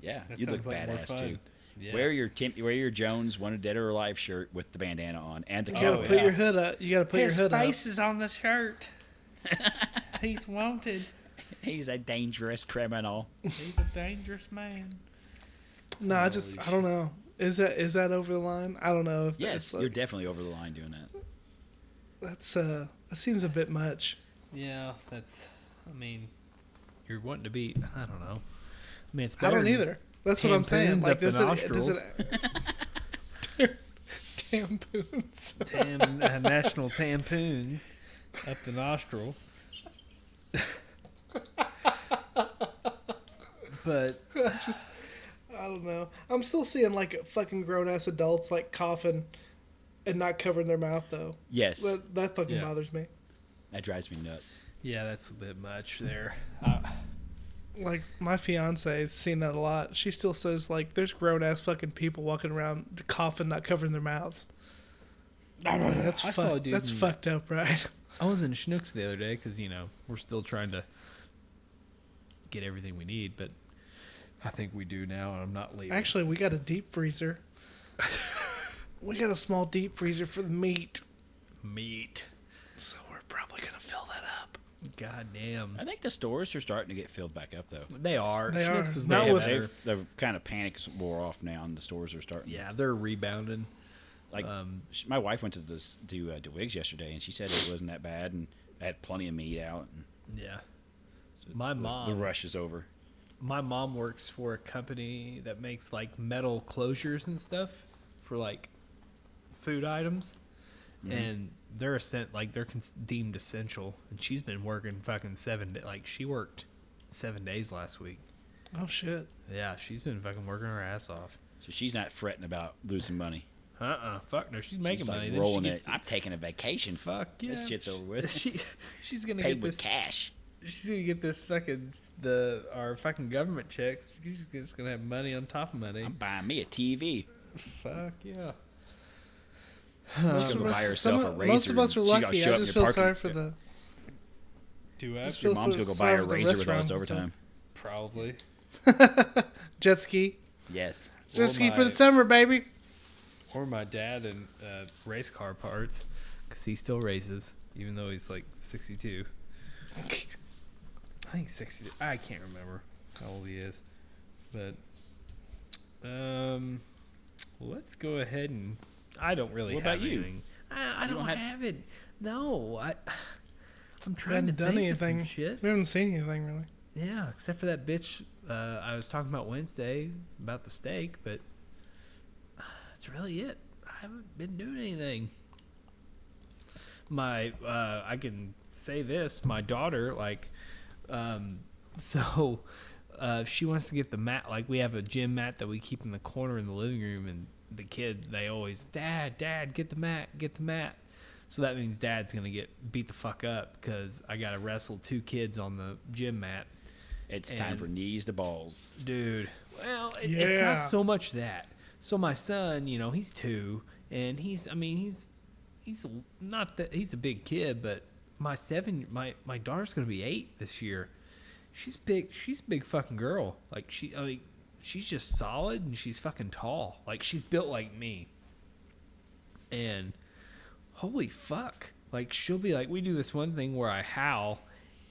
Speaker 2: Yeah,
Speaker 1: That
Speaker 2: you look
Speaker 1: sounds like more
Speaker 2: badass too.
Speaker 1: Yeah.
Speaker 2: Wear your Tim, wear your Jones wanted dead or alive shirt with the bandana on and the
Speaker 3: You
Speaker 1: Oh,
Speaker 3: gotta
Speaker 2: cowboy
Speaker 3: put
Speaker 2: hat.
Speaker 3: your hood up. You gotta put
Speaker 1: His
Speaker 3: your hood up.
Speaker 1: His face is on the shirt. He's wanted.
Speaker 2: He's a dangerous criminal.
Speaker 1: He's a dangerous man.
Speaker 3: up. No, I just I don't know. Is that is that over the line? I don't know. If
Speaker 2: Yes,
Speaker 3: that's,
Speaker 2: you're definitely over the line doing that.
Speaker 3: that's uh that seems a bit much.
Speaker 1: Yeah, that's. I mean, you're wanting to be. I don't know. I mean, it's
Speaker 3: I
Speaker 1: better.
Speaker 3: don't
Speaker 1: than-
Speaker 3: either. That's what I'm saying. Like
Speaker 1: up the
Speaker 3: does it, does it tampons.
Speaker 1: Tam, uh, national tampoon up the nostril. but
Speaker 3: I just I don't know. I'm still seeing like fucking grown ass adults like coughing and not covering their mouth though.
Speaker 2: Yes,
Speaker 3: That, that fucking
Speaker 1: Yeah.
Speaker 3: bothers me.
Speaker 2: that drives me nuts.
Speaker 1: yeah, that's a bit much there. Uh,
Speaker 3: Like my fiance's seen that a lot. She still says like there's grown ass fucking people walking around coughing, not covering their mouths. That's
Speaker 1: I
Speaker 3: fu-
Speaker 1: saw a dude
Speaker 3: that's fucked up, right?
Speaker 1: I was in Schnucks the other day because you know we're still trying to get everything we need, but I think we do now, and I'm not leaving.
Speaker 3: Actually, we got a deep freezer. we got a small deep freezer for the meat,
Speaker 1: meat.
Speaker 3: so we're probably gonna fill that up.
Speaker 1: God damn.
Speaker 2: I think the stores are starting to get filled back up though.
Speaker 1: They are.
Speaker 3: They
Speaker 1: Schnucks
Speaker 3: are.
Speaker 1: was
Speaker 3: Not
Speaker 1: way
Speaker 3: with-
Speaker 1: better.
Speaker 2: They've, the kind of panics wore off now, and the stores are starting.
Speaker 1: Yeah, they're rebounding.
Speaker 2: like
Speaker 1: um,
Speaker 2: sh- my wife went to this to uh, DeWigs yesterday, and she said it wasn't that bad, and I had plenty of meat out. And
Speaker 1: Yeah.
Speaker 2: so it's-
Speaker 1: My
Speaker 2: the-
Speaker 1: mom-
Speaker 2: the rush is over.
Speaker 1: My mom works for a company that makes like metal closures and stuff for like food items, and they're sent like they're cons- deemed essential. And she's been working fucking seven. da- Like she worked seven days last week.
Speaker 3: Oh shit!
Speaker 1: Yeah, she's been fucking working her ass off.
Speaker 2: So she's not fretting about losing money.
Speaker 1: Uh uh fuck no, she's making
Speaker 2: she's
Speaker 1: money.
Speaker 2: like
Speaker 1: then
Speaker 2: rolling
Speaker 1: she
Speaker 2: it.
Speaker 1: gets,
Speaker 2: I'm taking a vacation.
Speaker 1: Fuck yeah,
Speaker 2: This shit's over with.
Speaker 1: She she's gonna
Speaker 2: Paid
Speaker 1: get
Speaker 2: with
Speaker 1: this
Speaker 2: cash.
Speaker 1: She's gonna get this fucking the our fucking government checks. She's just gonna have money on top of money.
Speaker 2: I'm buying me a TV.
Speaker 1: Fuck yeah.
Speaker 3: Most
Speaker 2: She'll
Speaker 3: of us-
Speaker 2: buy
Speaker 3: some
Speaker 2: herself
Speaker 3: of-
Speaker 2: a
Speaker 3: Most of us are
Speaker 2: and she gotta
Speaker 3: lucky. I just feel sorry for the.
Speaker 1: Do I?
Speaker 3: Just
Speaker 2: Your
Speaker 3: feel
Speaker 2: mom's gonna go buy
Speaker 3: sorry
Speaker 2: a
Speaker 3: for the
Speaker 2: razor with all
Speaker 3: restaurants
Speaker 2: its overtime.
Speaker 1: Probably.
Speaker 3: Jet ski.
Speaker 2: Yes.
Speaker 3: Jet
Speaker 1: Or
Speaker 3: ski for the summer, baby.
Speaker 1: Or my dad and uh, race car parts, because he still races, even though he's like 62. I think 60. I can't remember how old he is, but um, let's go ahead and. I don't really
Speaker 2: What
Speaker 1: have
Speaker 2: about you?
Speaker 1: I, I don't,
Speaker 2: don't have-
Speaker 1: have, it. No, I. I'm trying to
Speaker 3: done
Speaker 1: think of some
Speaker 3: anything.
Speaker 1: shit.
Speaker 3: We haven't seen anything really.
Speaker 1: Yeah, except for that bitch uh, I was talking about Wednesday about the steak, but that's really it. I haven't been doing anything. My, uh, I can say this: my daughter, like, um, so uh, she wants to get the mat. Like, we have a gym mat that we keep in the corner in the living room, and the kid, they always, Dad, Dad, get the mat, get the mat. So that means Dad's gonna get beat the fuck up because I gotta wrestle two kids on the gym mat
Speaker 2: It's time for knees to balls.
Speaker 1: dude. Well, it, it's not so much that. So my son, you know, he's two, and he's, I mean, he's, he's not that he's a big kid, but my seven, my my daughter's gonna be eight this year. She's big. She's a big fucking girl. Like she, uh, like she's just solid and she's fucking tall. Like she's built like me. And holy fuck, like she'll be like, we do this one thing where I howl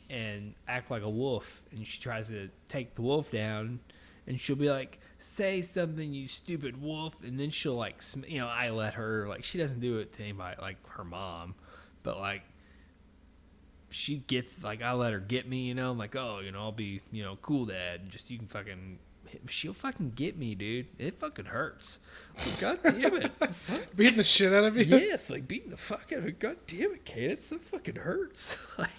Speaker 1: and act like a wolf and she tries to take the wolf down and she'll be like say something you stupid wolf and then she'll like you know i let her like she doesn't do it to anybody like her mom but like she gets like i let her get me you know i'm like oh you know i'll be you know cool dad and just you can fucking hit- she'll fucking get me dude it fucking hurts god damn it
Speaker 3: Beating the shit out of you.
Speaker 1: yes, like beating the fuck out of it. God damn it, Kate, it fucking hurts. like,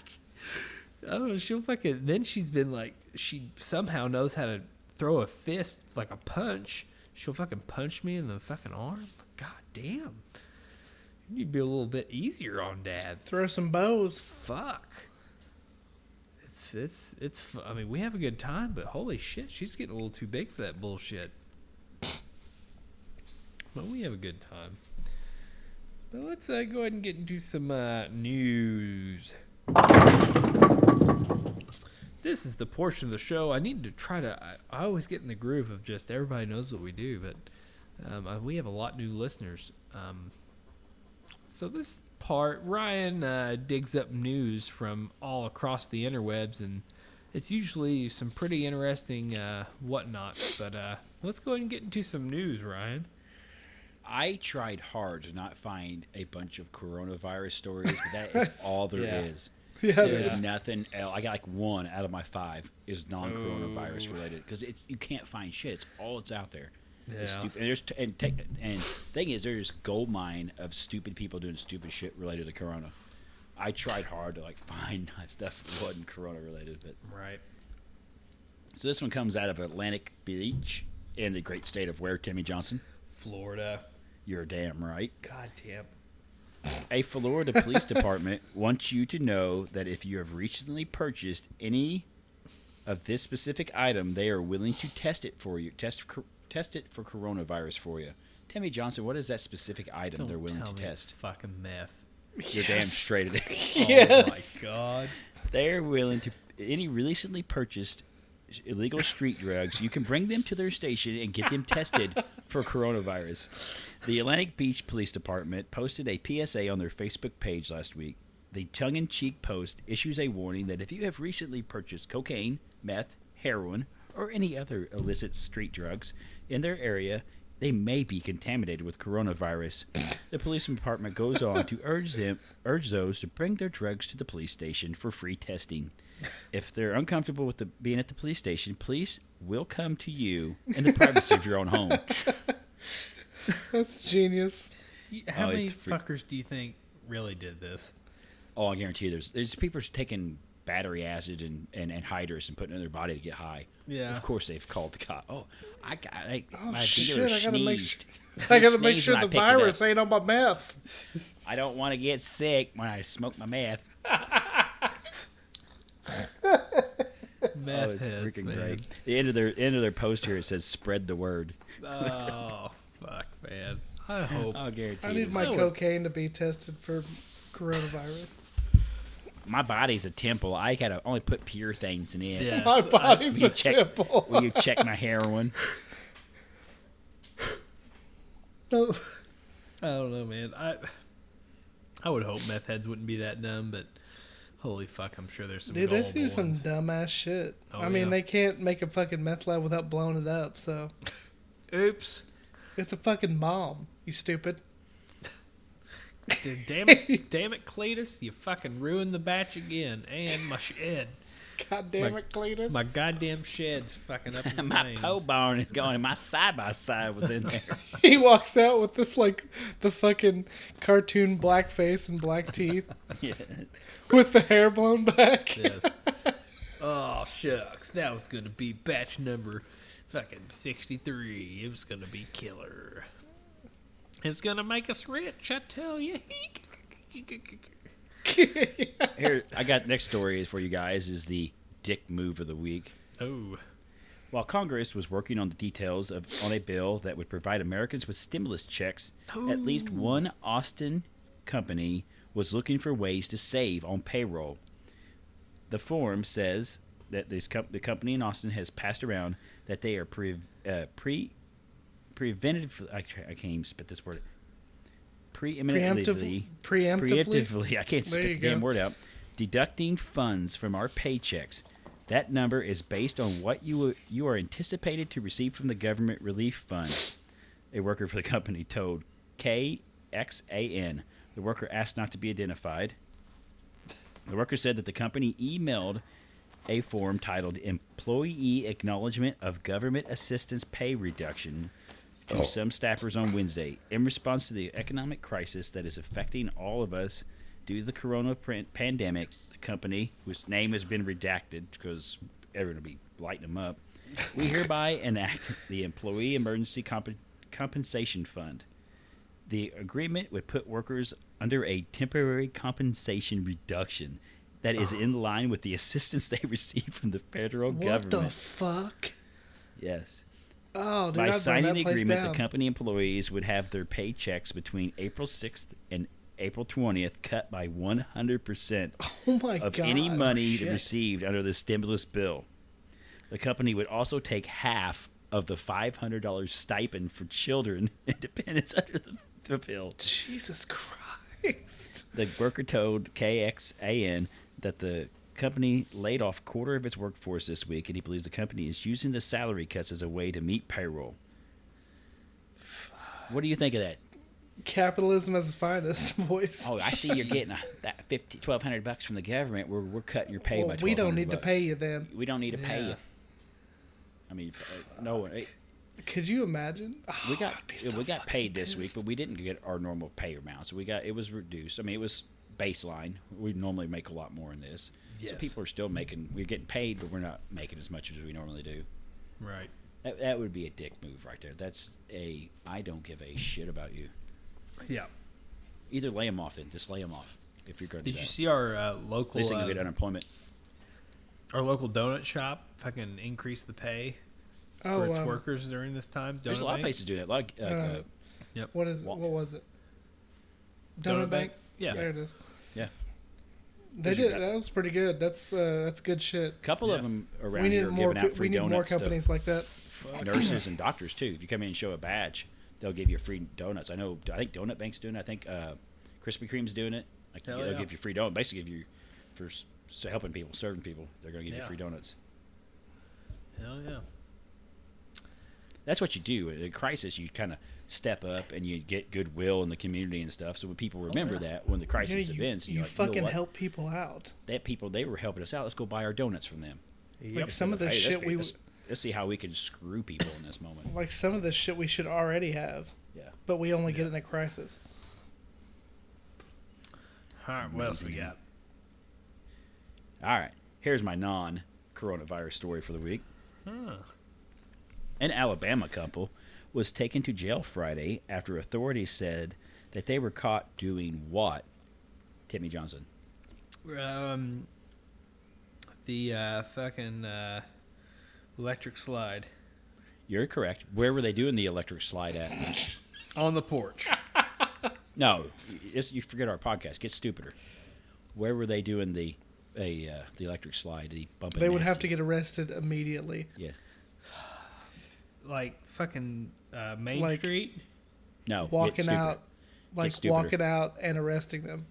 Speaker 1: I don't know. She'll fucking. Then she's been like, she somehow knows how to throw a fist like a punch. She'll fucking punch me in the fucking arm. God damn. You need be a little bit easier on dad.
Speaker 3: Throw some bows.
Speaker 1: Fuck. It's it's it's. I mean, we have a good time, but holy shit, she's getting a little too big for that bullshit. But we have a good time. But let's uh, go ahead and get into some uh, news. This is the portion of the show I need to try to. I, I always get in the groove of just everybody knows what we do, but um, uh, we have a lot new listeners. Um, so this part, Ryan uh, digs up news from all across the interwebs, and it's usually some pretty interesting uh, whatnots. But uh, let's go ahead and get into some news, Ryan.
Speaker 2: I tried hard to not find a bunch of coronavirus stories, but that is all there is.
Speaker 3: Yeah.
Speaker 2: There's
Speaker 1: Yeah.
Speaker 2: nothing else. I got like one out of my five is non-coronavirus
Speaker 1: Oh.
Speaker 2: related because it's you can't find shit. It's all that's out there.
Speaker 1: Yeah.
Speaker 2: Stupid. And there's t- and tech and thing is there's gold mine of stupid people doing stupid shit related to corona. I tried hard to like find stuff that wasn't corona related, but
Speaker 1: Right.
Speaker 2: so this one comes out of Atlantic Beach in the great state of where Timmy Johnson.
Speaker 1: Florida.
Speaker 2: You're damn right.
Speaker 1: God damn.
Speaker 2: A Florida police department wants you to know that if you have recently purchased any of this specific item, they are willing to test it for you. Test test it for coronavirus for you. Tammy Johnson, what is that specific item
Speaker 1: Don't
Speaker 2: they're willing
Speaker 1: tell
Speaker 2: to
Speaker 1: me
Speaker 2: test?
Speaker 1: Fucking meth.
Speaker 2: You're damn straight at it.
Speaker 1: Oh
Speaker 3: yes.
Speaker 1: my god.
Speaker 2: They're willing to any recently purchased illegal street drugs. You can bring them to their station and get them tested for coronavirus. The Atlantic Beach Police Department posted a PSA on their Facebook page last week. The tongue-in-cheek post issues a warning that if you have recently purchased cocaine, meth, heroin, or any other illicit street drugs in their area, they may be contaminated with coronavirus. The police department goes on to urge them urge those to bring their drugs to the police station for free testing. If they're uncomfortable with the, being at the police station, police will come to you in the privacy of your own home.
Speaker 3: That's genius.
Speaker 1: How
Speaker 2: Oh,
Speaker 1: many fuckers do you think really did this?
Speaker 2: Oh, I guarantee you, there's there's people taking battery acid and, and, and hydrous and putting it in their body to get high.
Speaker 1: Yeah.
Speaker 2: Of course, they've called the cop. Oh, I got I,
Speaker 3: Oh,
Speaker 2: my
Speaker 3: shit,
Speaker 2: dealer
Speaker 3: I gotta make
Speaker 2: sneezed.
Speaker 3: I gotta make sure the
Speaker 2: picked it up.
Speaker 3: virus ain't on my meth.
Speaker 2: I don't want to get sick when I smoke my meth.
Speaker 1: Meth
Speaker 2: oh, it's
Speaker 1: heads,
Speaker 2: freaking
Speaker 1: man.
Speaker 2: great. The end of their end of their post here it says spread the word.
Speaker 1: Oh fuck, man. I hope.
Speaker 2: I'll guarantee
Speaker 3: I need my
Speaker 1: I would-
Speaker 3: cocaine to be tested for coronavirus.
Speaker 2: My body's a temple. I gotta only put pure things in it.
Speaker 1: Yeah.
Speaker 3: My
Speaker 1: I-
Speaker 3: body's
Speaker 2: you
Speaker 3: a
Speaker 2: check-
Speaker 3: temple.
Speaker 2: Will you check my heroin?
Speaker 3: Oh,
Speaker 1: I don't know, man. I I would hope meth heads wouldn't be that dumb, but holy fuck, I'm sure there's some.
Speaker 3: Dude, they
Speaker 1: gullible
Speaker 3: do some
Speaker 1: ones.
Speaker 3: dumbass shit.
Speaker 1: Oh,
Speaker 3: I mean,
Speaker 1: yeah.
Speaker 3: they can't make a fucking meth lab without blowing it up, so
Speaker 1: Oops.
Speaker 3: it's a fucking bomb. You stupid.
Speaker 1: Dude, damn it, damn it, Cletus! You fucking ruined the batch again, and my shed,
Speaker 3: God damn
Speaker 1: My-
Speaker 3: it, Cletus.
Speaker 1: my goddamn shed's fucking up in
Speaker 2: my
Speaker 1: flames.
Speaker 2: pole barn is going. and My side by side was in there.
Speaker 3: he walks out with the like the fucking cartoon black face and black teeth
Speaker 2: yeah.
Speaker 3: with the hair blown back.
Speaker 1: Yes. oh shucks, that was gonna be batch number fucking sixty-three. It was gonna be killer. It's gonna make us rich, I tell you.
Speaker 2: Here, I got next story for you guys is the dick move of the week.
Speaker 1: oh,
Speaker 2: While Congress was working on the details of on a bill that would provide Americans with stimulus checks, at least one Austin company was looking for ways to save on payroll. The form says that this com- the company in Austin has passed around that they are pre uh, pre preventative. I, I can't even spit this word. Preeminently,
Speaker 3: Preemptive, preemptively.
Speaker 2: preemptively, I can't spit the damn word out, deducting funds from our paychecks. That number is based on what you you are anticipated to receive from the government relief fund. A worker for the company told KXAN. The worker asked not to be identified. The worker said that the company emailed a form titled Employee Acknowledgement of Government Assistance Pay Reduction Oh. to some staffers on Wednesday in response to the economic crisis that is affecting all of us due to the corona pandemic. The company, whose name has been redacted because everyone will be lighting them up, we hereby enact the Employee Emergency Comp- Compensation Fund. The agreement would put workers under a temporary compensation reduction that is in line with the assistance they receive from the federal
Speaker 3: What
Speaker 2: government.
Speaker 3: What the fuck?
Speaker 2: yes.
Speaker 3: Oh, dude,
Speaker 2: By
Speaker 3: burn
Speaker 2: signing the agreement,
Speaker 3: down.
Speaker 2: the company employees would have their paychecks between April 6th and April 20th cut by 100%
Speaker 3: Oh my
Speaker 2: of
Speaker 3: god.
Speaker 2: any money
Speaker 3: shit.
Speaker 2: received under the stimulus bill. The company would also take half of the $500 stipend for children and dependents under the, the bill.
Speaker 3: Jesus Christ.
Speaker 2: The worker told KXAN that the company laid off a quarter of its workforce this week, and he believes the company is using the salary cuts as a way to meet payroll. What do you think of that?
Speaker 3: Capitalism its finest, boys.
Speaker 2: Oh, I see you're getting a, that 50, 1200 bucks from the government. We're, we're cutting your pay
Speaker 3: Well,
Speaker 2: by
Speaker 3: we don't
Speaker 2: 1200
Speaker 3: need to pay you then.
Speaker 2: We don't need to pay you. I mean, uh, no one.
Speaker 3: Could you imagine?
Speaker 2: We
Speaker 3: Oh,
Speaker 2: got
Speaker 3: I'd be
Speaker 2: yeah,
Speaker 3: so
Speaker 2: we got paid this week, but we didn't get our normal pay amount. So we got it was reduced. I mean, it was baseline. We normally make a lot more in this. So people are still making. We're getting paid, but we're not making as much as we normally do.
Speaker 1: right.
Speaker 2: That, that would be a dick move right there. That's a I don't give a shit about you.
Speaker 1: Yeah.
Speaker 2: Either lay them off then. Just lay them off if you're going.
Speaker 1: Did
Speaker 2: do
Speaker 1: you see our uh,
Speaker 2: At
Speaker 1: local
Speaker 2: least they can
Speaker 1: uh,
Speaker 2: get unemployment.
Speaker 1: our local donut shop fucking increase the pay
Speaker 3: Oh,
Speaker 1: for its
Speaker 3: um,
Speaker 1: workers during this time?
Speaker 2: Donut There's a
Speaker 1: Donut
Speaker 2: lot of places doing that. Like, like
Speaker 3: Uh,
Speaker 2: uh,
Speaker 3: What is it? What was it?
Speaker 1: Donut
Speaker 3: Donut,
Speaker 1: Bank?
Speaker 3: Bank.
Speaker 1: Yeah.
Speaker 3: There it is.
Speaker 2: Yeah.
Speaker 3: They
Speaker 2: 'Cause you
Speaker 3: did.
Speaker 2: got-
Speaker 3: That was pretty good. That's uh, that's good shit.
Speaker 2: a couple
Speaker 1: Yeah.
Speaker 2: of them around
Speaker 3: we
Speaker 2: here
Speaker 3: need
Speaker 2: are
Speaker 3: more.
Speaker 2: giving out free
Speaker 3: We need
Speaker 2: donuts
Speaker 3: more companies like that.
Speaker 2: nurses and doctors too. If you come in and show a badge, they'll give you free donuts. I know. I think Donut Bank's doing it. I think uh, Krispy Kreme's doing it. Like
Speaker 1: Hell
Speaker 2: they'll
Speaker 1: yeah.
Speaker 2: give you free donut. Basically, give you for s- s- helping people, serving people. They're going to give
Speaker 1: Yeah.
Speaker 2: you free donuts.
Speaker 1: Hell yeah.
Speaker 2: That's what you do in a crisis. You kind of step up and you get goodwill in the community and stuff. So when people oh, remember
Speaker 1: Oh, yeah.
Speaker 2: that when the crisis
Speaker 3: yeah, you,
Speaker 2: events,
Speaker 3: you
Speaker 2: you're like, you know
Speaker 3: fucking help people out.
Speaker 2: that people they were helping us out. Let's go buy our donuts from them.
Speaker 3: Like some of the
Speaker 2: Hey, let's
Speaker 3: shit we,
Speaker 2: let's, let's see how we can screw people in this moment.
Speaker 3: like some of the shit we should already have,
Speaker 2: Yeah.
Speaker 3: but we only get in a crisis.
Speaker 1: All right, what else we got?
Speaker 2: All right. Here's my non-coronavirus story for the week.
Speaker 1: Huh.
Speaker 2: An Alabama couple was taken to jail Friday after authorities said that they were caught doing what? Timmy Johnson.
Speaker 1: Um, The uh, fucking uh, electric slide
Speaker 2: You're correct. Where were they doing the electric slide at?
Speaker 1: on the porch.
Speaker 2: no, you forget our podcast. Get stupider. Where were they doing the a uh, the electric slide? The bumping.
Speaker 3: They would have to get arrested immediately.
Speaker 2: Yeah.
Speaker 1: like fucking uh, Main
Speaker 3: Like-
Speaker 1: Street.
Speaker 2: No.
Speaker 3: Walking
Speaker 2: stupider.
Speaker 3: out, like
Speaker 2: stupider.
Speaker 3: walking out and arresting them.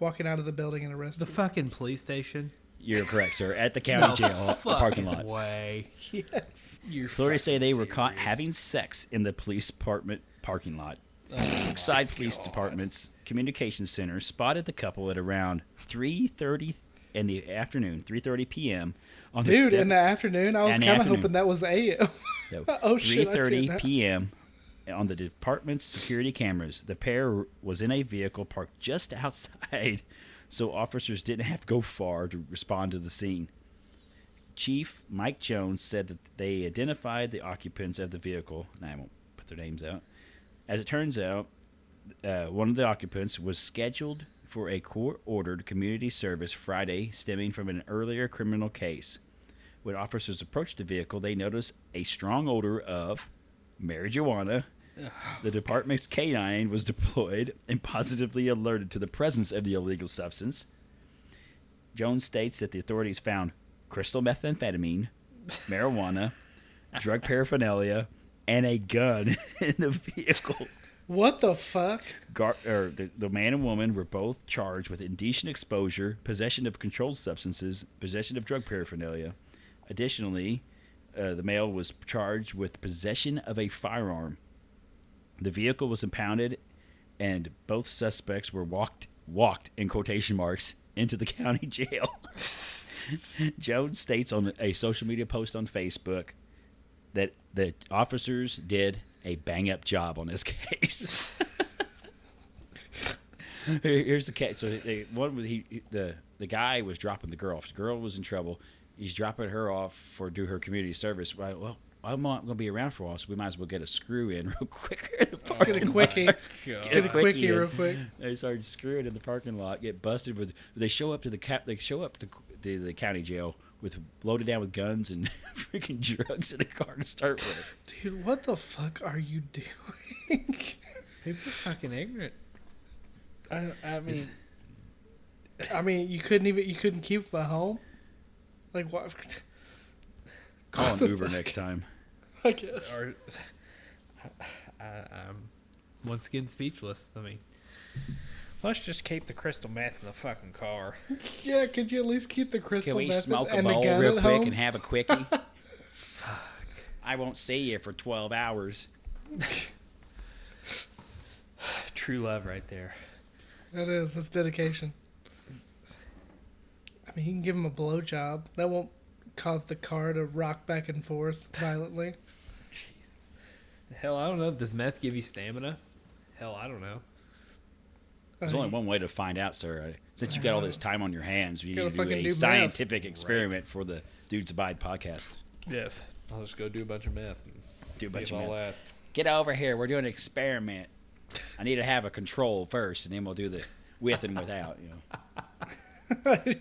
Speaker 3: Walking out of the building and arresting
Speaker 1: The fucking police station.
Speaker 2: You're correct, sir. At the county jail the parking lot.
Speaker 1: Way.
Speaker 3: Yes.
Speaker 1: You're
Speaker 2: Authorities say
Speaker 1: fucking
Speaker 2: they were caught having sex in the police department parking lot.
Speaker 1: Oh
Speaker 2: Brookside Police Department's communications center spotted the couple at around 3:30 in the afternoon, 3:30 p.m. on the
Speaker 3: Dude,
Speaker 2: de-
Speaker 3: in the afternoon, I was kind of hoping that was AM.
Speaker 2: No,
Speaker 3: Oh, shit, I see
Speaker 2: 3:30 p.m. on the department's security cameras. The pair was in a vehicle parked just outside, so officers didn't have to go far to respond to the scene. Chief Mike Jones said that they identified the occupants of the vehicle, and I won't put their names out. As it turns out, uh, one of the occupants was scheduled for a court-ordered community service Friday, stemming from an earlier criminal case. When officers approached the vehicle, they noticed a strong odor of marijuana. The department's canine was deployed and positively alerted to the presence of the illegal substance. Jones states that the authorities found crystal methamphetamine, marijuana, drug paraphernalia, and a gun in the vehicle.
Speaker 3: What the fuck?
Speaker 2: Gar- or the, the man and woman were both charged with indecent exposure, possession of controlled substances, possession of drug paraphernalia. Additionally, uh, the male was charged with possession of a firearm. The vehicle was impounded, and both suspects were walked walked in quotation marks into the county jail. Jones states on a social media post on Facebook that the officers did a bang up job on this case. Here's the case. So they, one was he, he- the the guy was dropping the girl off. The girl was in trouble. He's dropping her off for do her community service. Right. Well, I'm not going to be around for a while, so we might as well get a screw in real quick. in
Speaker 3: Get a quickie.
Speaker 1: God.
Speaker 3: Get a quickie
Speaker 2: in.
Speaker 3: real quick.
Speaker 2: They started screwing in the parking lot, get busted with. They show up to the cap. They show up to the, the county jail with loaded down with guns and freaking drugs in the car to start with.
Speaker 3: Dude, what the fuck are you doing?
Speaker 1: People are fucking ignorant. I, I mean,
Speaker 3: I mean, you couldn't even you couldn't keep them at home. Like what?
Speaker 2: Call an Uber next time.
Speaker 3: I guess.
Speaker 1: or I, I'm once again speechless. I mean, let's just keep the crystal meth in the fucking car.
Speaker 3: Yeah, could you at least keep the crystal meth?
Speaker 2: Can we
Speaker 3: method
Speaker 2: smoke a
Speaker 3: and the
Speaker 2: bowl
Speaker 3: gun
Speaker 2: real
Speaker 3: at
Speaker 2: quick
Speaker 3: home?
Speaker 2: and have a quickie? Fuck. I won't see you for 12 hours.
Speaker 1: True love, right there.
Speaker 3: That is. That's dedication. I mean, you can give him a blowjob. That won't cause the car to rock back and forth violently.
Speaker 1: Hell, I don't know. Does meth give you stamina? Hell, I don't know.
Speaker 2: There's
Speaker 3: Uh,
Speaker 2: only one way to find out, sir. Since you got all this time on your hands, you
Speaker 3: Gotta
Speaker 2: need to do
Speaker 3: fucking
Speaker 2: a
Speaker 3: do math.
Speaker 2: scientific experiment for the Dudes Abide podcast.
Speaker 1: Yes. I'll just go do a bunch of math. And
Speaker 2: Do a
Speaker 1: see
Speaker 2: bunch
Speaker 1: if
Speaker 2: of
Speaker 1: I'll
Speaker 2: meth.
Speaker 1: last.
Speaker 2: Get over here. We're doing an experiment. I need to have a control first, and then we'll do the with and without. You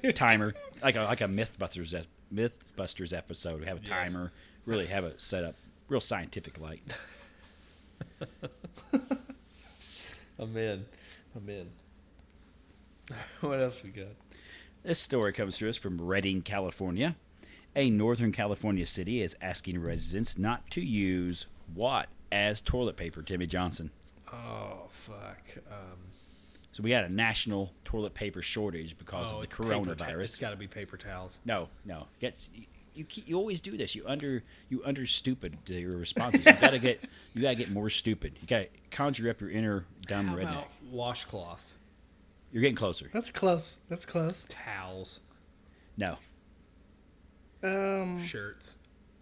Speaker 2: know, timer like a like a MythBusters ep- MythBusters episode. We have a
Speaker 1: Yes.
Speaker 2: timer. Really have it set up real scientific like.
Speaker 1: I'm in. I'm in. what else we got?
Speaker 2: This story comes to us from Redding, California. A Northern California city is asking residents not to use what as toilet paper, Timmy Johnson.
Speaker 1: Oh fuck. Um,
Speaker 2: So we got a national toilet paper shortage because
Speaker 1: oh,
Speaker 2: of the
Speaker 1: it's paper ta-
Speaker 2: coronavirus.
Speaker 1: it's got to be paper towels.
Speaker 2: No, no. Gets you, you. keep- You always do this. You under. You under stupid to your responses. You gotta get. You gotta get more stupid. You gotta conjure up your inner dumb
Speaker 1: How
Speaker 2: redneck.
Speaker 1: about washcloths,
Speaker 2: You're getting closer.
Speaker 3: That's close. That's close.
Speaker 1: towels,
Speaker 2: No.
Speaker 3: Um.
Speaker 1: shirts,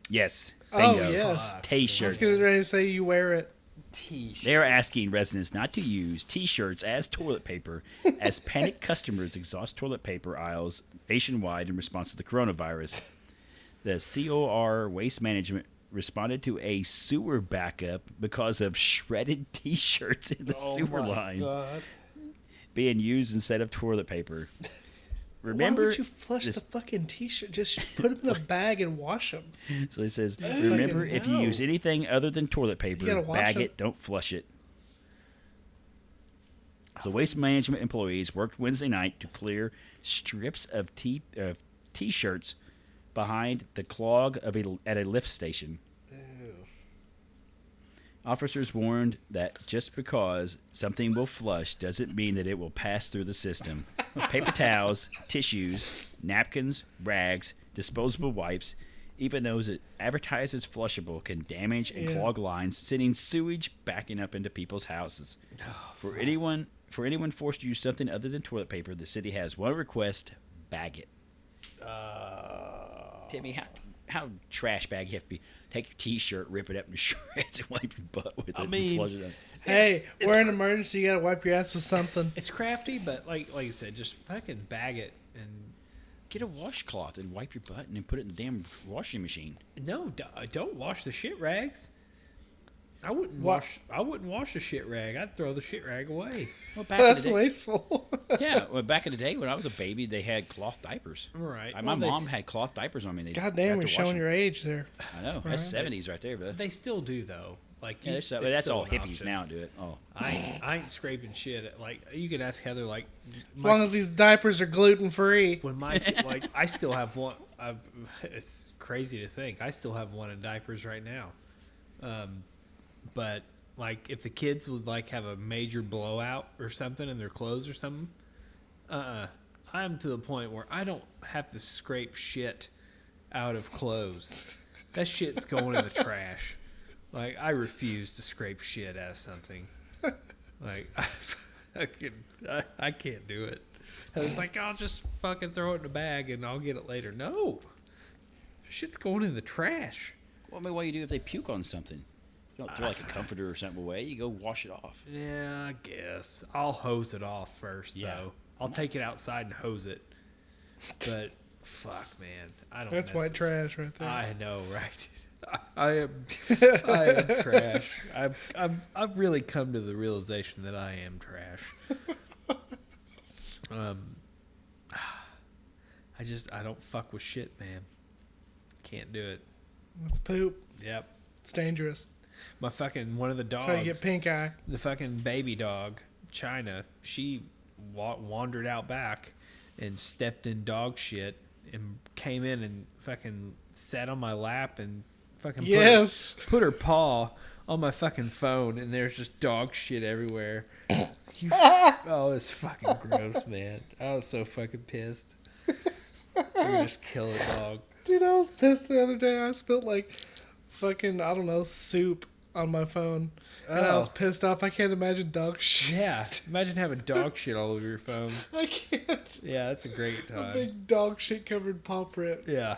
Speaker 2: Yes.
Speaker 3: Oh
Speaker 2: Bingo.
Speaker 3: yes.
Speaker 1: Fuck.
Speaker 3: I was
Speaker 2: T-shirts.
Speaker 3: getting ready to say you wear it.
Speaker 1: t-shirts?
Speaker 2: They are asking residents not to use T-shirts as toilet paper as panicked customers exhaust toilet paper aisles nationwide in response to the coronavirus. The COR Waste Management responded to a sewer backup because of shredded T-shirts in the
Speaker 1: Oh
Speaker 2: sewer line
Speaker 1: God.
Speaker 2: being used instead of toilet paper. remember
Speaker 3: Why would you flush
Speaker 2: this-
Speaker 3: the fucking t-shirt? Just put them in a bag and wash them.
Speaker 2: So it says,
Speaker 3: fucking
Speaker 2: remember, if you use anything other than toilet paper, bag
Speaker 3: it.
Speaker 2: it, don't flush it. So waste management employees worked Wednesday night to clear strips of t of t-shirts behind the clog of a, at a lift station. Officers warned that just because something will flush doesn't mean that it will pass through the system. Paper towels, tissues, napkins, rags, disposable wipes, even those that advertise as flushable, can damage and
Speaker 3: Yeah.
Speaker 2: clog lines, sending sewage backing up into people's houses. Oh, for anyone for anyone forced to use something other than toilet paper, the city has one request: bag it. Uh, Timmy, how how trash bag you have to be? Take your T-shirt, rip it up into shreds, and wipe your butt with it.
Speaker 1: I
Speaker 2: and
Speaker 1: mean,
Speaker 2: flush it out.
Speaker 3: Hey,
Speaker 1: it's
Speaker 3: we're in an emergency. You gotta wipe your ass with something.
Speaker 1: It's crafty, but like like I said, just fucking bag it and
Speaker 2: Get a washcloth and wipe your butt and then put it in the damn washing machine.
Speaker 1: no, d- uh, don't wash the shit rags. I wouldn't
Speaker 3: Wa-
Speaker 1: wash. I wouldn't wash a shit rag. I'd throw the shit rag away.
Speaker 2: Well, back
Speaker 3: That's
Speaker 2: in the day,
Speaker 3: wasteful.
Speaker 2: yeah, well, back in the day when I was a baby, they had cloth diapers.
Speaker 1: Right.
Speaker 2: Uh, my
Speaker 1: Well,
Speaker 2: mom
Speaker 1: s-
Speaker 2: had cloth diapers on me. They
Speaker 3: God
Speaker 2: they
Speaker 3: damn,
Speaker 2: had
Speaker 3: you're showing
Speaker 2: them.
Speaker 3: your age there.
Speaker 2: I know that's seventies right there, but
Speaker 1: They still do though. Like you-
Speaker 2: that's,
Speaker 1: it's
Speaker 2: that's all hippies
Speaker 1: option.
Speaker 2: now do it. Oh,
Speaker 1: I ain't, I ain't scraping shit. Like you could ask Heather. Like
Speaker 3: As
Speaker 1: my-
Speaker 3: long as these diapers are gluten free.
Speaker 1: when my like I still have one. i it's crazy to think I still have one in diapers right now. Um, but like if the kids would like have a major blowout or something in their clothes or something, uh, I'm to the point where I don't have to scrape shit out of clothes. That shit's going in the trash. Like I refuse to scrape shit out of something. Like I, I can I, I can't do it. I was like, I'll just fucking throw it in a bag and I'll get it later. No, shit's going in the trash.
Speaker 2: well, I mean, what do you do if they puke on something? You don't throw like a comforter or something away. You go wash it off.
Speaker 1: Yeah, I guess I'll hose it off first
Speaker 2: Yeah.
Speaker 1: though. I'll take it outside and hose it. But fuck, man, I don't.
Speaker 3: That's white
Speaker 1: with-
Speaker 3: trash right there.
Speaker 1: I know, right? I, I am, I am trash. I've, I've, I've really come to the realization that I am trash. Um, I just, I don't fuck with shit, man. Can't do it.
Speaker 3: That's poop.
Speaker 1: Yep.
Speaker 3: It's dangerous.
Speaker 1: My fucking one of the dogs.
Speaker 3: That's how you get pink eye.
Speaker 1: the fucking baby dog, China, she wa- wandered out back and stepped in dog shit and came in and fucking sat on my lap and fucking put her-
Speaker 3: Yes.
Speaker 1: put her paw on my fucking phone and there's just dog shit everywhere. You, oh, it's fucking gross, man. I was so fucking pissed. We just kill a dog.
Speaker 3: Dude, I was pissed the other day. I spilled like fucking, I don't know, soup on my phone. And I was
Speaker 1: Oh.
Speaker 3: pissed off. I can't imagine dog shit.
Speaker 1: Yeah, imagine having dog shit all over your phone.
Speaker 3: I can't.
Speaker 1: Yeah, that's a great
Speaker 3: A
Speaker 1: time.
Speaker 3: big dog shit covered paw print.
Speaker 1: Yeah.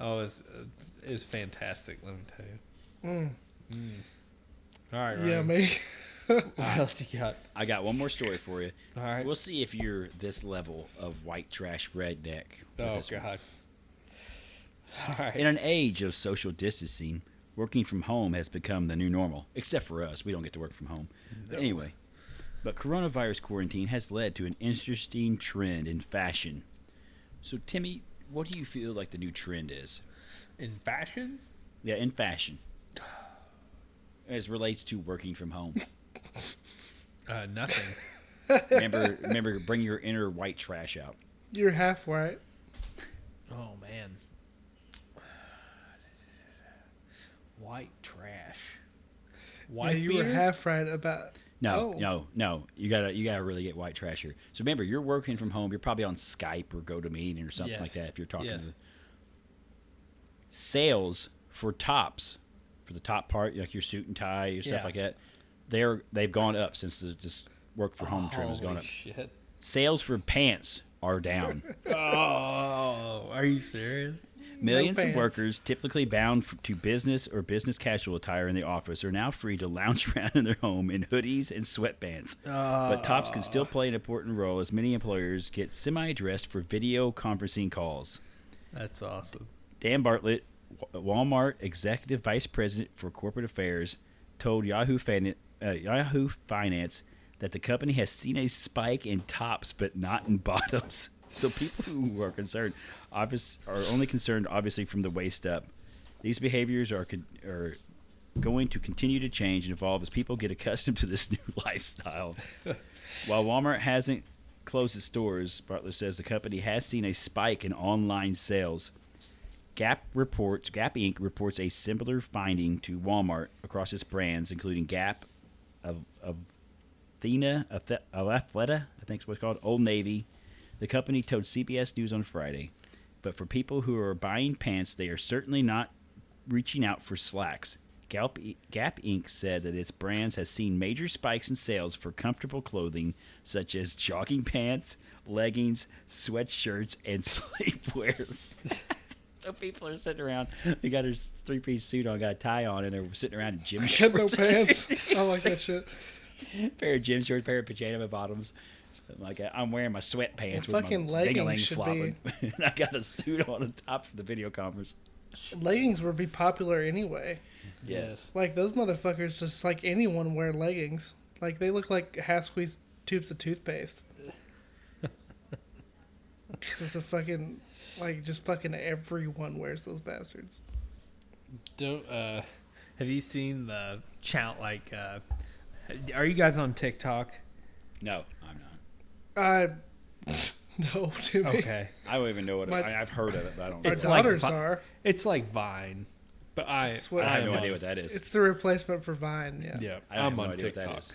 Speaker 1: Oh, it's uh, it's fantastic. Let me tell you.
Speaker 3: Mm.
Speaker 1: All right,
Speaker 3: Yeah,
Speaker 1: Ryan.
Speaker 3: me.
Speaker 1: What else you got?
Speaker 2: I got one more story for you.
Speaker 1: All right.
Speaker 2: We'll see if you're this level of white trash redneck. with
Speaker 1: oh
Speaker 2: this one.
Speaker 1: God. All right.
Speaker 2: In an age of social distancing, working from home has become the new normal, except for us. We don't get to work from home. But anyway, but coronavirus quarantine has led to an interesting trend in fashion. So, Timmy, what do you feel like the new trend is?
Speaker 1: in fashion.
Speaker 2: Yeah, in fashion. As relates to working from home.
Speaker 1: Uh, nothing.
Speaker 2: Remember, remember, bring your inner white trash out.
Speaker 3: You're half white.
Speaker 1: oh man. White trash. White
Speaker 3: yeah, you were half right about.
Speaker 2: No,
Speaker 3: Oh.
Speaker 2: no, no. You gotta, you gotta really get white trash here. So remember, you're working from home. You're probably on Skype or GoToMeeting or something
Speaker 1: Yes.
Speaker 2: like that. If you're talking
Speaker 1: Yes.
Speaker 2: to the sales for tops, for the top part, like your suit and tie, your stuff
Speaker 1: Yeah.
Speaker 2: like that, they're they've gone up since the this work for home trim has gone up.
Speaker 1: Shit.
Speaker 2: Sales for pants are down.
Speaker 1: Oh, are you serious?
Speaker 2: Millions of workers, typically bound f- to business or business casual attire in the office, are now free to lounge around in their home in hoodies and sweatpants. but tops can still play an important role as many employers get semi-dressed for video conferencing calls.
Speaker 1: That's awesome.
Speaker 2: Dan Bartlett, Wa- Walmart executive vice president for corporate affairs, told Yahoo, Fin- uh, Yahoo Finance that the company has seen a spike in tops but not in bottoms So people who are concerned, are only concerned obviously from the waist up. These behaviors are are going to continue to change and evolve as people get accustomed to this new lifestyle. While Walmart hasn't closed its stores, Bartlett says the company has seen a spike in online sales. Gap reports Gap Inc. reports a similar finding to Walmart across its brands, including Gap, of Athena, Athe- Athleta, I think is what's called, Old Navy. The company told CBS News on Friday. But for people who are buying pants, they are certainly not reaching out for slacks. Gap, Gap Inc. said that its brands has seen major spikes in sales for comfortable clothing such as jogging pants, leggings, sweatshirts, and sleepwear. so people are sitting around. They got their three-piece suit on, got a tie on, and they're sitting around in gym
Speaker 3: Got no
Speaker 2: shorts.
Speaker 3: pants. I like that shit.
Speaker 2: pair of gym shorts, pair of pajama bottoms. So, like I'm wearing my sweatpants
Speaker 3: Well,
Speaker 2: with
Speaker 3: fucking
Speaker 2: my
Speaker 3: leggings
Speaker 2: ding-a-ling
Speaker 3: should
Speaker 2: flopping, and I got a suit on the top for the video conference.
Speaker 3: Leggings would be popular anyway.
Speaker 2: Yes.
Speaker 3: Like those motherfuckers, just like anyone wear leggings. Like they look like half squeezed tubes of toothpaste. Cause the fucking, like just fucking everyone wears those bastards.
Speaker 1: Don't uh have you seen the chant like uh are you guys on TikTok?
Speaker 2: No, I'm not.
Speaker 3: I no to me.
Speaker 1: Okay.
Speaker 2: I don't even know what it,
Speaker 3: My-
Speaker 2: I, I've heard of it, but I don't.
Speaker 3: Our
Speaker 1: It's
Speaker 2: know.
Speaker 1: like
Speaker 3: daughters
Speaker 1: vi-
Speaker 3: are.
Speaker 1: It's like Vine. But I
Speaker 3: It's what-
Speaker 2: I have
Speaker 1: I'm
Speaker 2: no
Speaker 1: on-
Speaker 2: idea what that is.
Speaker 3: It's the replacement for Vine. Yeah.
Speaker 1: Yeah,
Speaker 2: I have
Speaker 1: I'm
Speaker 2: no
Speaker 1: on
Speaker 2: idea what that
Speaker 1: TikTok.
Speaker 2: is.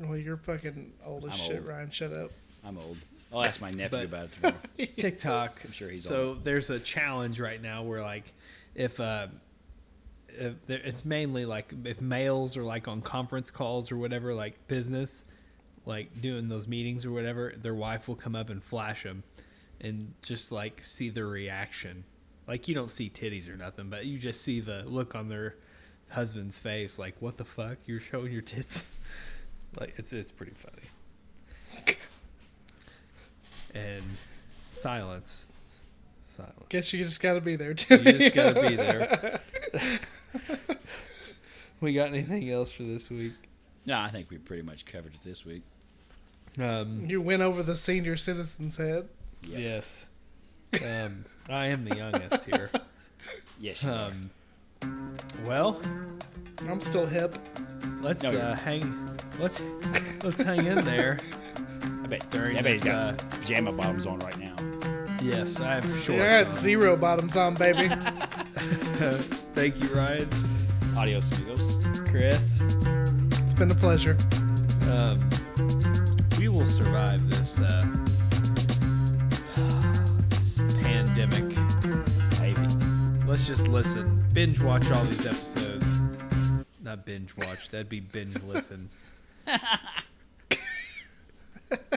Speaker 3: Well, you're fucking old as
Speaker 2: I'm
Speaker 3: shit,
Speaker 2: old.
Speaker 3: Ryan. Shut up.
Speaker 2: I'm old. I'll ask my nephew
Speaker 1: But-
Speaker 2: about it tomorrow.
Speaker 1: TikTok.
Speaker 2: I'm sure he's old.
Speaker 1: so there's a challenge right now where like if uh if there, it's mainly like if males are like on conference calls or whatever like business like doing those meetings or whatever their wife will come up and flash them and just like see their reaction like you don't see titties or nothing but you just see the look on their husband's face like what the fuck you're showing your tits like it's it's pretty funny and silence silence
Speaker 3: Guess you just gotta be there too.
Speaker 1: you just gotta be there. we got anything else for this week?
Speaker 2: No, I think we pretty much covered it this week.
Speaker 1: Um,
Speaker 3: You went over the senior citizen's head.
Speaker 2: Yep.
Speaker 1: Yes. Um, I am the youngest here.
Speaker 2: Yes. You are.
Speaker 1: Um, well,
Speaker 3: I'm still hip.
Speaker 1: let's
Speaker 2: No,
Speaker 1: uh, hang. Let's let's hang in there.
Speaker 2: I bet.
Speaker 1: during
Speaker 2: I bet he's
Speaker 1: this,
Speaker 2: got pajama bottoms on right now.
Speaker 1: Yes, I have shorts.
Speaker 3: You're at
Speaker 1: on.
Speaker 3: zero bottoms on, baby.
Speaker 1: Thank you, Ryan,
Speaker 2: Adios, amigos.
Speaker 1: Chris.
Speaker 3: it's been a pleasure.
Speaker 1: Um, we will survive this, uh, pandemic.
Speaker 2: Maybe.
Speaker 1: Let's just listen. Binge watch all these episodes. Not binge watch. That'd be binge listen.